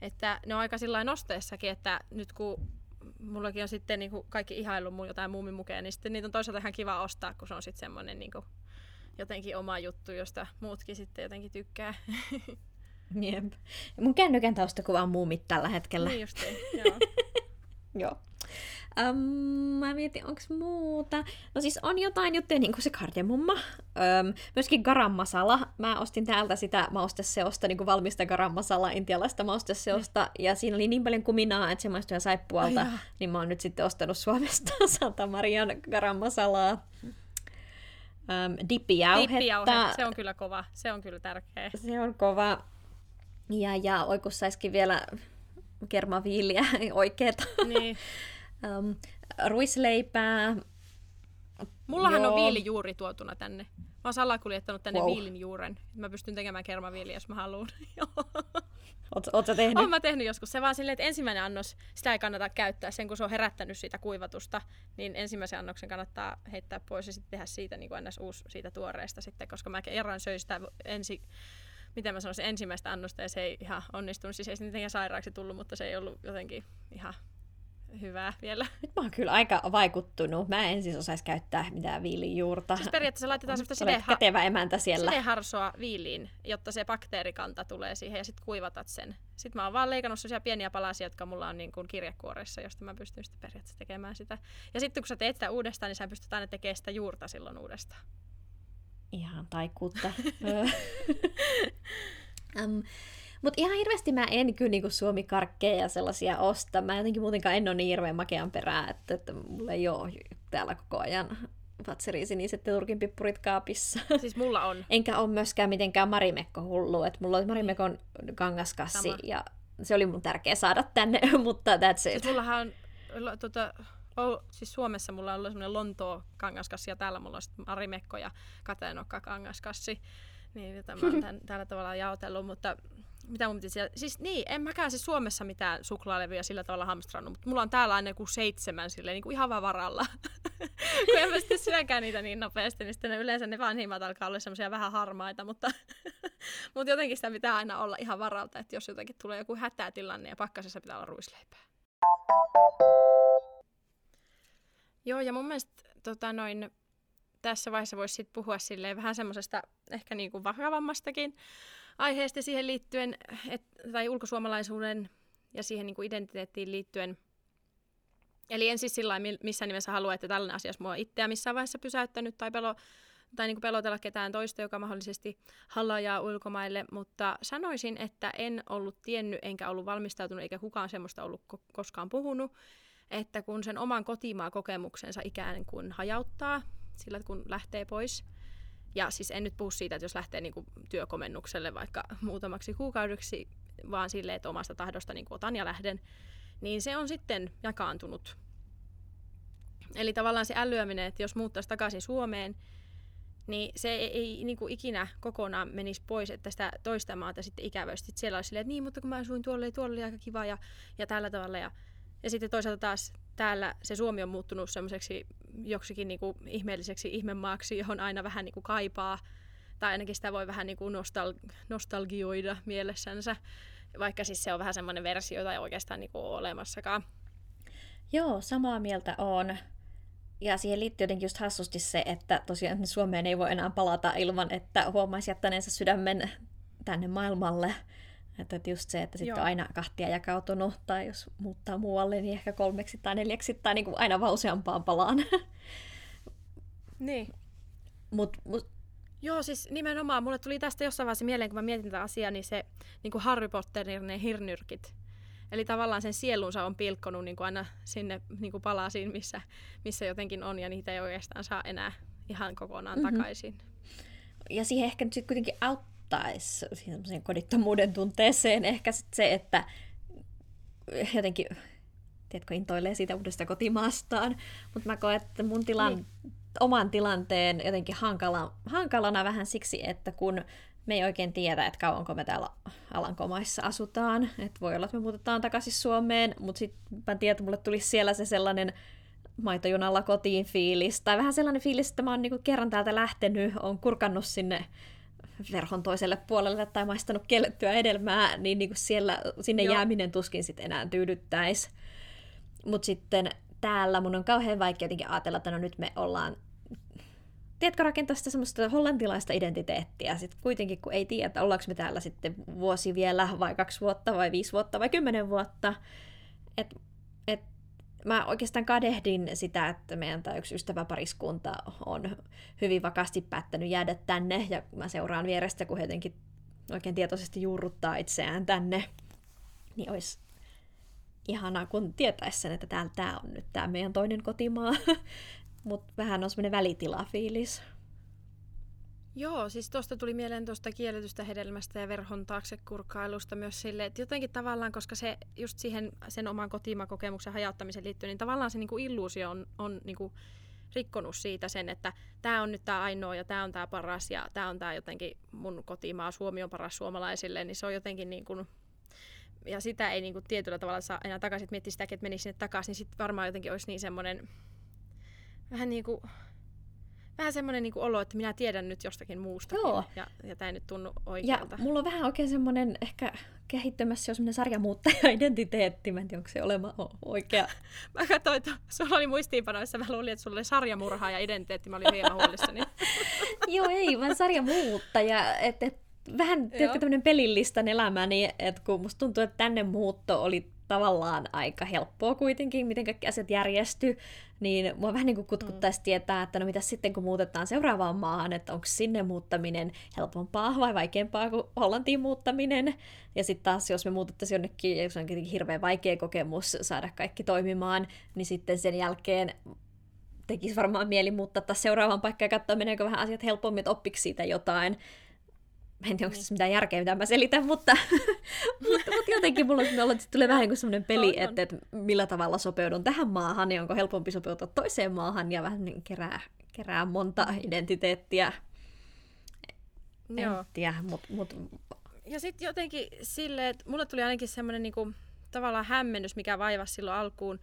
että ne on aika sillä nosteessakin, että nyt kun mullakin on sitten niin kuin kaikki ihailu mun jotain muumimukeja, niin sitten niitä on toisaalta ihan kiva ostaa, kun se on sitten semmoinen niin kuin jotenkin oma juttu, josta muutkin sitten jotenkin tykkää. [laughs] Jep. Mun kännykän taustakuva on muumit tällä hetkellä. Niin justiin, [laughs] joo. joo. Um, mä mietin, onko muuta. No siis on jotain juttuja, niin kuin se kardemumma. Um, myöskin garam masala. Mä ostin täältä sitä mausteseosta, niin kuin valmista garam masala, intialaista mausteseosta. Ja siinä oli niin paljon kuminaa, että se maistui saippualta. Ai niin mä oon nyt sitten ostanut Suomesta [laughs] Santa Marian garam masalaa. Um, dippijauhetta. Dippijauhe, se on kyllä kova. Se on kyllä tärkeä. Se on kova. Ja, ja oikus saisikin vielä kermaviiliä [laughs] oikeeta. Niin. [laughs] um, ruisleipää. Mullahan Joo. on viilijuuri tuotuna tänne. Mä oon salakuljettanut tänne wow. viilin juuren. Mä pystyn tekemään kermaviiliä, jos mä haluan. [laughs] Oot, sä tehnyt? Oon mä tehnyt joskus. Se vaan silleen, että ensimmäinen annos, sitä ei kannata käyttää sen, kun se on herättänyt siitä kuivatusta, niin ensimmäisen annoksen kannattaa heittää pois ja sitten tehdä siitä niin kuin uusi siitä tuoreesta sitten, koska mä kerran söin sitä ensi, miten mä sanoisin, ensimmäistä annosta ja se ei ihan onnistunut. Siis ei se mitenkään sairaaksi tullut, mutta se ei ollut jotenkin ihan hyvää vielä. Nyt mä oon kyllä aika vaikuttunut. Mä en siis osaisi käyttää mitään viilijuurta. Siis periaatteessa laitetaan sellaista sideha- kätevä emäntä siellä. sideharsoa viiliin, jotta se bakteerikanta tulee siihen ja sitten kuivatat sen. Sitten mä oon vaan leikannut sellaisia pieniä palasia, jotka mulla on niin kuin kirjekuoressa, josta mä pystyn sitten periaatteessa tekemään sitä. Ja sitten kun sä teet sitä uudestaan, niin sä pystyt aina tekemään sitä juurta silloin uudestaan. Ihan taikuutta. [laughs] um, [laughs] Mutta ihan hirveästi mä en kyllä niinku suomikarkkeja ja sellaisia osta. Mä jotenkin muutenkaan en ole niin hirveän makean perää, että, että mulla ei ole täällä koko ajan Fatserin siniset ja turkin pippurit kaapissa. Siis mulla on. Enkä ole myöskään mitenkään Marimekko hullu. Et mulla oli Marimekon kangaskassi Sama. ja se oli mun tärkeä saada tänne, [laughs] mutta that's it. Siis mullahan on tota, Oh, siis Suomessa mulla on ollut semmoinen Lontoa kangaskassi ja täällä mulla on sitten Marimekko ja Kateenokka kangaskassi. Niin, jota mä oon tämän, tällä tavalla jaotellut, mutta mitä mun pitäisi Siis niin, en mäkään siis Suomessa mitään suklaalevyjä sillä tavalla hamstrannut, mutta mulla on täällä aina joku seitsemän silleen niin kuin ihan vaan varalla. [laughs] Kun en mä sitten syökään niitä niin nopeasti, niin sitten ne yleensä ne vanhimmat alkaa olla semmoisia vähän harmaita, mutta, [laughs] mutta jotenkin sitä pitää aina olla ihan varalta, että jos jotenkin tulee joku hätätilanne ja pakkasessa pitää olla ruisleipää. Joo, ja mun mielestä tota, noin, tässä vaiheessa voisi sit puhua silleen vähän semmoisesta ehkä niin kuin vakavammastakin aiheesta siihen liittyen, et, tai ulkosuomalaisuuden ja siihen niin kuin identiteettiin liittyen. Eli en siis sillä missään nimessä halua, että tällainen asia olisi mua itseä missään vaiheessa pysäyttänyt tai, pelo, tai niin kuin pelotella ketään toista, joka mahdollisesti halajaa ulkomaille, mutta sanoisin, että en ollut tiennyt enkä ollut valmistautunut eikä kukaan semmoista ollut ko- koskaan puhunut, että kun sen oman kotimaa kokemuksensa ikään kuin hajauttaa, sillä kun lähtee pois, ja siis en nyt puhu siitä, että jos lähtee niin kuin työkomennukselle vaikka muutamaksi kuukaudeksi, vaan silleen, että omasta tahdosta niin kuin otan ja lähden, niin se on sitten jakaantunut. Eli tavallaan se älyäminen, että jos muuttaisi takaisin Suomeen, niin se ei, ei niin kuin ikinä kokonaan menisi pois, että sitä toista maata sitten ikävästi. Siellä olisi silleen, että niin, mutta kun mä asuin tuolla, tuolla oli aika kiva ja, ja tällä tavalla. Ja, ja sitten toisaalta taas täällä se Suomi on muuttunut semmoiseksi joksikin niinku ihmeelliseksi ihmemaaksi, johon aina vähän niinku kaipaa, tai ainakin sitä voi vähän niinku nostal- nostalgioida mielessänsä, vaikka siis se on vähän semmoinen versio, jota ei oikeastaan niinku ole olemassakaan. Joo, samaa mieltä on. Ja siihen liittyy jotenkin just hassusti se, että tosiaan Suomeen ei voi enää palata ilman, että huomaisi jättäneensa sydämen tänne maailmalle. Että just se, että sitten on aina kahtia jakautunut, tai jos muuttaa muualle, niin ehkä kolmeksi tai neljäksi, tai niin kuin aina vaan useampaan palaan. [laughs] Niin. Mut, mut Joo, siis nimenomaan. Mulle tuli tästä jossain vaiheessa mieleen, kun mä mietin tätä asiaa, niin se niin kuin Harry Potterin ne hirnyrkit. Eli tavallaan sen sielunsa on pilkkonut niin kuin aina sinne niin kuin palasiin, missä, missä jotenkin on, ja niitä ei oikeastaan saa enää ihan kokonaan mm-hmm. takaisin. Ja siihen ehkä nyt sitten kuitenkin auttaisi siihen kodittomuuden tunteeseen ehkä sit se, että jotenkin tiedätkö, intoilee siitä uudesta kotimaastaan. Mutta mä koen, että mun tilan, niin. oman tilanteen jotenkin hankala, hankalana vähän siksi, että kun me ei oikein tiedä, että kauanko me täällä Alankomaissa asutaan. Että voi olla, että me muutetaan takaisin Suomeen, mutta sitten mä tiedän, että mulle tulisi siellä se sellainen maitojunalla kotiin fiilis. Tai vähän sellainen fiilis, että mä oon niinku kerran täältä lähtenyt, on kurkannut sinne verhon toiselle puolelle tai maistanut kellettyä edelmää, niin niinku siellä, sinne Joo. jääminen tuskin sit enää tyydyttäisi. Mutta sitten täällä mun on kauhean vaikea jotenkin ajatella, että no nyt me ollaan tiedätkö, rakentaa sitä semmoista hollantilaista identiteettiä, sitten kuitenkin kun ei tiedä, ollaanko me täällä sitten vuosi vielä, vai kaksi vuotta, vai viisi vuotta, vai kymmenen vuotta. Et, mä oikeastaan kadehdin sitä, että meidän tämä yksi ystäväpariskunta on hyvin vakaasti päättänyt jäädä tänne, ja mä seuraan vierestä, kun he jotenkin oikein tietoisesti juurruttaa itseään tänne, niin olisi ihanaa, kun tietäisi sen, että täällä tämä on nyt tämä meidän toinen kotimaa. [laughs] Mutta vähän on semmoinen välitilafiilis. Joo, siis tuosta tuli mieleen tuosta kielletystä hedelmästä ja verhon taakse kurkkailusta myös sille, että jotenkin tavallaan, koska se just siihen sen oman kotimakokemuksen hajauttamisen liittyy, niin tavallaan se niinku illuusio on, on niinku rikkonut siitä sen, että tämä on nyt tämä ainoa ja tämä on tämä paras ja tämä on tämä jotenkin mun kotimaa, Suomi on paras suomalaisille, niin se on jotenkin niin kuin ja sitä ei niin kuin tietyllä tavalla saa enää takaisin, että miettii sitä, että menisi sinne takaisin, niin sitten varmaan jotenkin olisi niin semmoinen vähän niin kuin, vähän semmoinen niin olo, että minä tiedän nyt jostakin muusta. Joo. Ja, ja tämä ei nyt tunnu oikealta. Ja mulla on vähän oikein semmoinen ehkä kehittymässä jo semmoinen sarjamuuttaja-identiteetti. Mä en tiedä, onko se olema oikea. [laughs] mä katsoin, että sulla oli muistiinpanoissa, mä luulin, että sulla oli sarjamurha ja identiteetti. Mä olin hieman huolissani. [laughs] Joo, ei, vaan sarjamuuttaja. Että et, vähän, tiedätkö, tämmöinen pelillistan elämäni, että kun musta tuntuu, että tänne muutto oli tavallaan aika helppoa kuitenkin, miten kaikki asiat järjesty, niin mua vähän niin kuin kutkuttaisi mm. tietää, että no mitä sitten kun muutetaan seuraavaan maahan, että onko sinne muuttaminen helpompaa vai vaikeampaa kuin Hollantiin muuttaminen. Ja sitten taas, jos me muutettaisiin jonnekin, se on hirveän vaikea kokemus saada kaikki toimimaan, niin sitten sen jälkeen tekisi varmaan mieli muuttaa taas seuraavaan paikkaan ja katsoa, meneekö vähän asiat helpommin, että oppiksi siitä jotain en tiedä, onko tässä mitään järkeä, mitä mä selitän, mutta, [laughs] mutta, mutta jotenkin mulla on, tulee vähän kuin semmoinen peli, on, on. Että, että millä tavalla sopeudun tähän maahan, niin onko helpompi sopeutua toiseen maahan ja vähän niin kerää, kerää monta identiteettiä. En Joo. tiedä, mutta... Mut... Ja sitten jotenkin silleen, että mulle tuli ainakin semmoinen niin kuin, tavallaan hämmennys, mikä vaivasi silloin alkuun,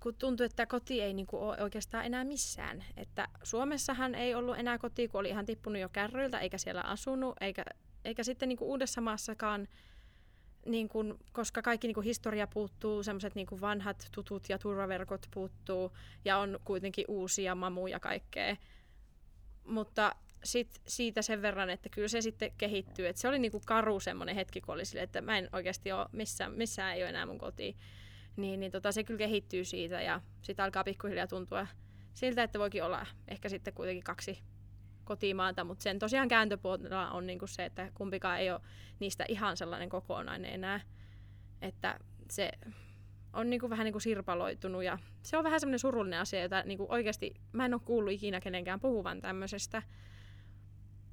kun tuntui, että koti ei niin kuin ole oikeastaan enää missään. Että Suomessahan ei ollut enää koti, kun oli ihan tippunut jo kärryiltä, eikä siellä asunut, eikä, eikä sitten niin kuin uudessa maassakaan, niin kuin, koska kaikki niin kuin historia puuttuu, semmoiset niin vanhat tutut ja turvaverkot puuttuu, ja on kuitenkin uusia mamuja kaikkea. Mutta sit siitä sen verran, että kyllä se sitten kehittyy. Et se oli niinku karu semmoinen hetki, kun oli sille, että mä en oikeasti ole, missään, missään ei ole enää mun koti niin, niin tota, se kyllä kehittyy siitä ja sitten alkaa pikkuhiljaa tuntua siltä, että voikin olla ehkä sitten kuitenkin kaksi kotimaata, mutta sen tosiaan kääntöpuolella on niinku se, että kumpikaan ei ole niistä ihan sellainen kokonainen enää, että se on niinku vähän niinku sirpaloitunut ja se on vähän semmoinen surullinen asia, jota niinku oikeasti mä en ole kuullut ikinä kenenkään puhuvan tämmöisestä.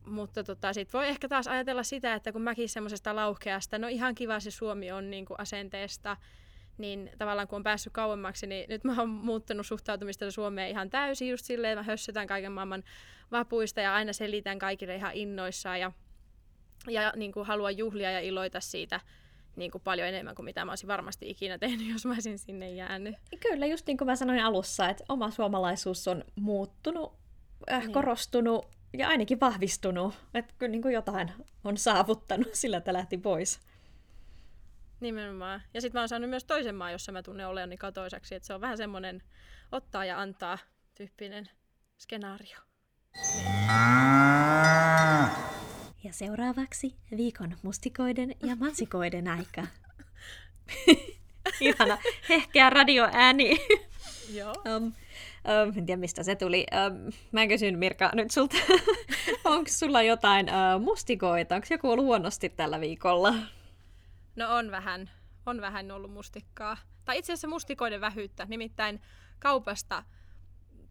Mutta tota, sitten voi ehkä taas ajatella sitä, että kun mäkin semmoisesta lauhkeasta, no ihan kiva se Suomi on niinku asenteesta, niin tavallaan kun on päässyt kauemmaksi, niin nyt mä oon muuttanut suhtautumista Suomeen ihan täysin just silleen, että mä hössytän kaiken maailman vapuista ja aina selitän kaikille ihan innoissaan ja, ja niin kuin haluan juhlia ja iloita siitä niin kuin paljon enemmän kuin mitä mä olisin varmasti ikinä tehnyt, [laughs] jos mä olisin sinne jäänyt. Kyllä, just niin kuin mä sanoin alussa, että oma suomalaisuus on muuttunut, äh, niin. korostunut ja ainakin vahvistunut. Että kyllä niin kuin jotain on saavuttanut [laughs] sillä, että lähti pois. Nimenomaan. Ja sitten mä oon saanut myös toisen maan, jossa mä tunnen oleoni katoisaksi. Että se on vähän semmoinen ottaa ja antaa tyyppinen skenaario. Ja seuraavaksi viikon mustikoiden ja mansikoiden aika. [laughs] Ihana, hehkeä radioääni. Joo. um, Ähm, en tiedä, mistä se tuli. Ähm, mä kysyn Mirka nyt sulta, [laughs] onko sulla jotain äh, mustikoita? Onko joku ollut huonosti tällä viikolla? No on vähän. On vähän ollut mustikkaa. Tai itse asiassa mustikoiden vähyyttä. Nimittäin kaupasta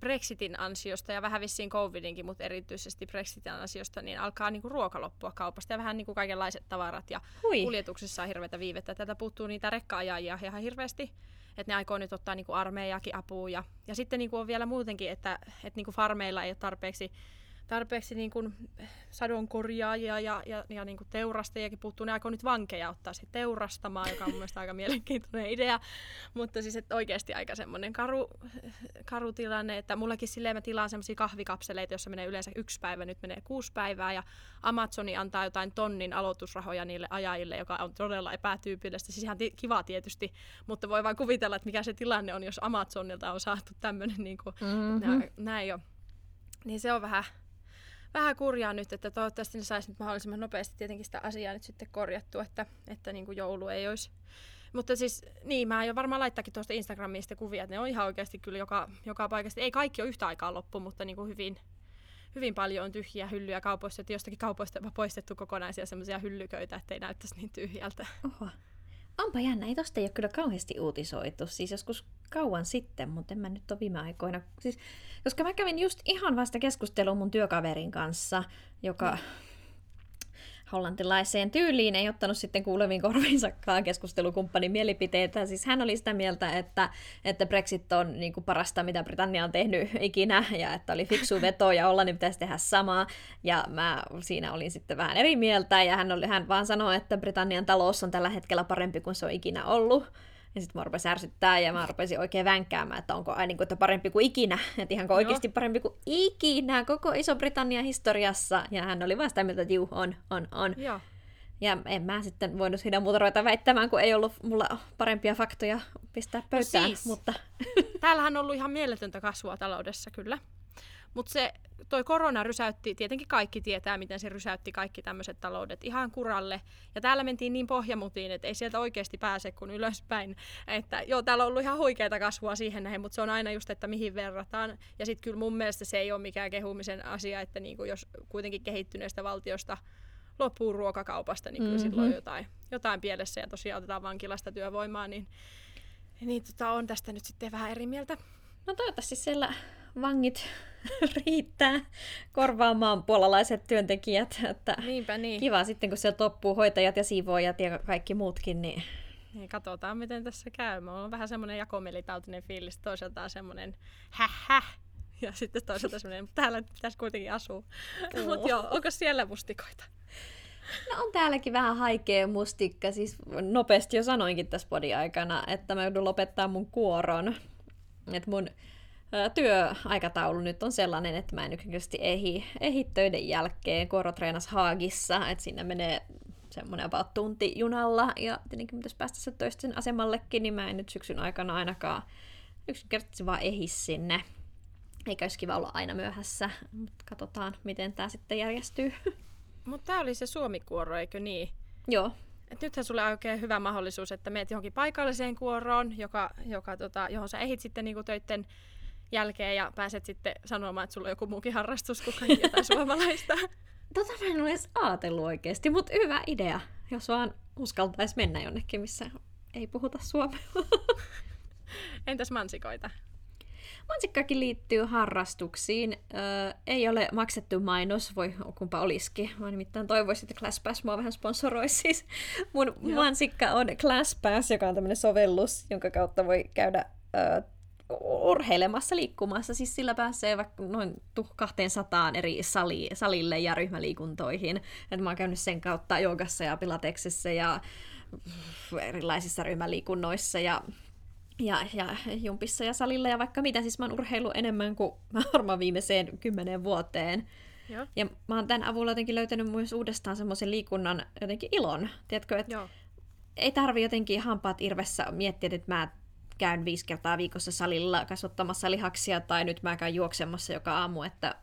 Brexitin ansiosta ja vähän vissiin covidinkin, mutta erityisesti Brexitin ansiosta, niin alkaa niinku ruoka loppua kaupasta ja vähän niinku kaikenlaiset tavarat ja Hui. kuljetuksessa on hirveätä viivettä. Tätä puuttuu niitä rekkaajia ihan hirveästi, että ne aikoo nyt ottaa niinku armeijakin apuun ja, ja sitten niinku on vielä muutenkin, että, että niinku farmeilla ei ole tarpeeksi tarpeeksi niin kuin sadonkorjaajia ja, ja, ja niin kuin teurastajiakin puuttuu. Ne aikoo nyt vankeja ottaa sitten teurastamaan, joka on mun mielestä aika mielenkiintoinen idea. Mutta siis että oikeasti aika semmoinen karu, karu tilanne, että mullakin silleen mä tilaan semmoisia kahvikapseleita, jossa menee yleensä yksi päivä, nyt menee kuusi päivää ja Amazoni antaa jotain tonnin aloitusrahoja niille ajajille, joka on todella epätyypillistä. Siis ihan t- kiva tietysti, mutta voi vain kuvitella, että mikä se tilanne on, jos Amazonilta on saatu tämmöinen niin kuin, mm-hmm. näin jo. Niin se on vähän, vähän kurjaa nyt, että toivottavasti ne saisi nyt mahdollisimman nopeasti tietenkin sitä asiaa nyt sitten korjattua, että, että niin kuin joulu ei olisi. Mutta siis, niin, mä aion varmaan laittaakin tuosta Instagramista kuvia, että ne on ihan oikeasti kyllä joka, joka paikasta. Ei kaikki ole yhtä aikaa loppu, mutta niin kuin hyvin, hyvin paljon on tyhjiä hyllyjä kaupoissa, että jostakin kaupoista on poistettu kokonaisia semmoisia hyllyköitä, ettei näyttäisi niin tyhjältä. Oho. Onpa jännä, ei tosta ei ole kyllä kauheasti uutisoitu, siis joskus kauan sitten, mutta en mä nyt ole viime aikoina. Siis, koska mä kävin just ihan vasta keskustelua mun työkaverin kanssa, joka mm hollantilaiseen tyyliin ei ottanut sitten kuuleviin korviinsakaan keskustelukumppanin mielipiteitä. Siis hän oli sitä mieltä, että, että Brexit on niin kuin parasta, mitä Britannia on tehnyt ikinä, ja että oli fiksu veto, ja Hollannin pitäisi tehdä samaa. Ja mä siinä olin sitten vähän eri mieltä, ja hän, oli, hän vaan sanoi, että Britannian talous on tällä hetkellä parempi kuin se on ikinä ollut. Ja sitten mä rupesin ärsyttää ja mä rupesin oikein vänkkäämään, että onko niin kuin, että parempi kuin ikinä. [laughs] Että ihanko oikeasti parempi kuin ikinä koko Iso-Britannian historiassa. Ja hän oli vasta mieltä, että juu, on, on, on. Joo. Ja en mä sitten voinut siinä muuta ruveta väittämään, kun ei ollut mulla parempia faktoja pistää pöytään. No siis, mutta... Täällähän on ollut ihan mieletöntä kasvua taloudessa, kyllä. Mutta se toi korona rysäytti, tietenkin kaikki tietää, miten se rysäytti kaikki tämmöiset taloudet ihan kuralle. Ja täällä mentiin niin pohjamutiin, että ei sieltä oikeasti pääse kuin ylöspäin. Että joo, täällä on ollut ihan huikeita kasvua siihen nähden, mutta se on aina just, että mihin verrataan. Ja sitten kyllä mun mielestä se ei ole mikään kehumisen asia, että niinku jos kuitenkin kehittyneestä valtiosta loppuu ruokakaupasta, niin kyllä mm-hmm. silloin on jotain, jotain pielessä ja tosiaan otetaan vankilasta työvoimaa, niin, niin tota, on tästä nyt sitten vähän eri mieltä. No toivottavasti siellä vangit [laughs] riittää korvaamaan puolalaiset työntekijät. Että Niinpä niin. Kiva sitten, kun sieltä loppuu hoitajat ja siivoojat ja kaikki muutkin. Niin... Niin, katsotaan, miten tässä käy. Mulla on vähän semmoinen jakomelitautinen fiilis. Toisaalta semmoinen häh ja sitten toisaalta semmoinen, täällä pitäisi kuitenkin asua. Mutta joo, onko siellä mustikoita? No on täälläkin vähän haikea mustikka. Siis nopeasti jo sanoinkin tässä podin aikana, että mä joudun lopettaa mun kuoron. Että mun työaikataulu nyt on sellainen, että mä en yksinkertaisesti ehi, ehi töiden jälkeen. Koro treenas Haagissa, että sinne menee semmoinen about tunti junalla, ja tietenkin pitäisi päästä se toisten asemallekin, niin mä en nyt syksyn aikana ainakaan yksinkertaisesti vaan ehi sinne. Eikä olisi kiva olla aina myöhässä, mutta katsotaan, miten tämä sitten järjestyy. [laughs] Mutta tämä oli se suomikuoro, eikö niin? Joo. Et nythän sulle on oikein hyvä mahdollisuus, että meet johonkin paikalliseen kuoroon, joka, joka, tota, johon sä ehit sitten niinku töiden jälkeen ja pääset sitten sanomaan, että sulla on joku muukin harrastus kuin kaikki jotain [laughs] suomalaista. Tota mä en ole edes ajatellut oikeasti, mutta hyvä idea, jos vaan uskaltaisi mennä jonnekin, missä ei puhuta suomea. [laughs] Entäs mansikoita? Mansikkaakin liittyy harrastuksiin. Öö, ei ole maksettu mainos, voi kumpa olisikin. Mä nimittäin toivoisin, että ClassPass mua vähän sponsoroisi. Siis mun Joo. mansikka on ClassPass, joka on tämmöinen sovellus, jonka kautta voi käydä öö, urheilemassa, liikkumassa. Siis sillä pääsee vaikka noin 200 eri sali, salille ja ryhmäliikuntoihin. Et mä oon käynyt sen kautta joogassa ja pilateksessa ja erilaisissa ryhmäliikunnoissa ja ja, ja jumpissa ja salilla ja vaikka mitä. Siis mä oon urheilu enemmän kuin varmaan viimeiseen kymmeneen vuoteen. Joo. Ja mä oon tämän avulla jotenkin löytänyt myös uudestaan semmoisen liikunnan jotenkin ilon. Tiedätkö, että ei tarvi jotenkin hampaat irvessä miettiä, että mä käyn viisi kertaa viikossa salilla kasvattamassa lihaksia tai nyt mä käyn juoksemassa joka aamu, että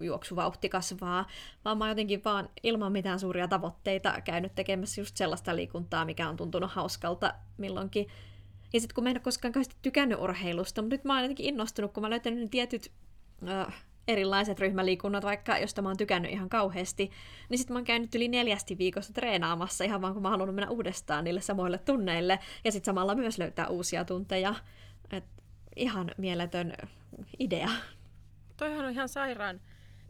juoksuvauhti kasvaa, vaan mä jotenkin vaan ilman mitään suuria tavoitteita käynyt tekemässä just sellaista liikuntaa, mikä on tuntunut hauskalta milloinkin. Ja sitten kun mä en ole koskaan tykännyt urheilusta, mutta nyt mä oon jotenkin innostunut, kun mä löytänyt ne tietyt äh, erilaiset ryhmäliikunnat, vaikka josta mä oon tykännyt ihan kauheasti, niin sitten mä oon käynyt yli neljästi viikossa treenaamassa ihan vaan kun mä haluan mennä uudestaan niille samoille tunneille ja sitten samalla myös löytää uusia tunteja. Et ihan mieletön idea. Toihan on ihan sairaan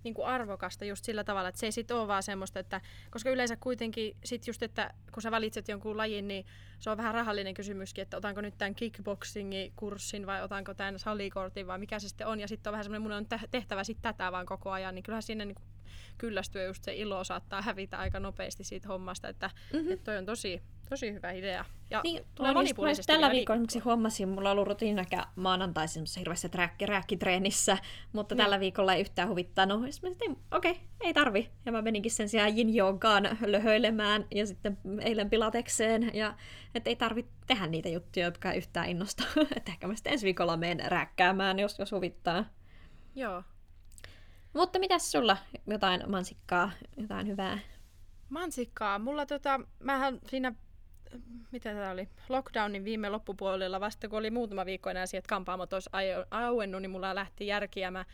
niin kuin arvokasta just sillä tavalla, että se ei sit ole vaan semmoista, että koska yleensä kuitenkin sit just, että kun sä valitset jonkun lajin, niin se on vähän rahallinen kysymyskin, että otanko nyt tämän kickboxingin kurssin vai otanko tämän salikortin vai mikä se sitten on. Ja sitten on vähän semmoinen, mun on tehtävä sitten tätä vaan koko ajan, niin kyllähän sinne niin kyllästyy just se ilo saattaa hävitä aika nopeasti siitä hommasta, että, mm-hmm. että toi on tosi, tosi hyvä idea. Ja niin, tulee monipuolisesti. Tällä viikolla esimerkiksi huomasin, mulla on ollut rutiinakä maanantaisin hirveässä trääkki, rääkkitreenissä, mutta niin. tällä viikolla ei yhtään huvittanut. Sitten okei, okay, ei tarvi. Ja mä meninkin sen sijaan yin jogaan löhöilemään ja sitten eilen pilatekseen. Ja että ei tarvitse tehdä niitä juttuja, jotka yhtään innostaa. [laughs] että ehkä mä sitten ensi viikolla menen rääkkäämään, jos, jos huvittaa. Joo. Mutta mitäs sulla? Jotain mansikkaa, jotain hyvää? Mansikkaa? Mulla tota, mähän siinä mitä tämä oli, lockdownin viime loppupuolella, vasta kun oli muutama viikko enää että kampaamot olisi auennut, niin mulla lähti järkiä. Mä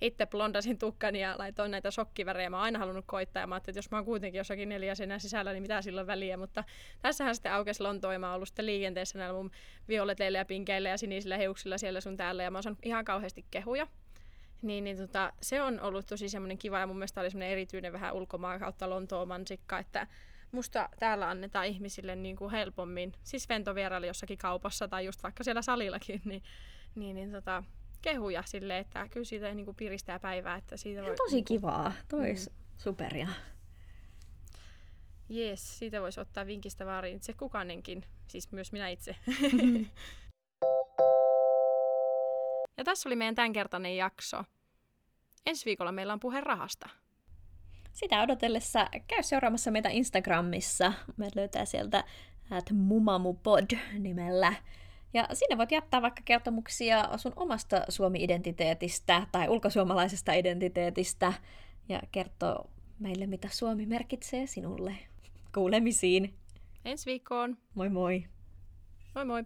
itse blondasin tukkani ja laitoin näitä shokkivärejä. Mä oon aina halunnut koittaa ja mä että jos mä oon kuitenkin jossakin neljäsenä sisällä, niin mitä sillä on väliä. Mutta tässähän sitten aukesi Lontoon ja mä oon ollut sitten liikenteessä näillä mun violeteillä ja pinkeillä ja sinisillä hiuksilla siellä sun täällä ja mä oon ihan kauheasti kehuja. Niin, niin tota, se on ollut tosi semmoinen kiva ja mun mielestä oli semmoinen erityinen vähän ulkomaan kautta Lontoon mansikka, että musta täällä annetaan ihmisille niin kuin helpommin, siis Vento vieraili jossakin kaupassa tai just vaikka siellä salillakin, niin, niin, niin tota, kehuja sille, että kyllä siitä niin kuin piristää päivää. Että siitä voi, tosi niin kuin, kivaa, toi mm. superia. Jees, siitä voisi ottaa vinkistä vaarin se kukainenkin, siis myös minä itse. [laughs] ja tässä oli meidän tämänkertainen jakso. Ensi viikolla meillä on puhe rahasta sitä odotellessa käy seuraamassa meitä Instagramissa. Me löytää sieltä at mumamupod nimellä. Ja sinne voit jättää vaikka kertomuksia sun omasta Suomi-identiteetistä tai ulkosuomalaisesta identiteetistä ja kertoa meille, mitä Suomi merkitsee sinulle. Kuulemisiin. Ensi viikkoon. Moi moi. Moi moi.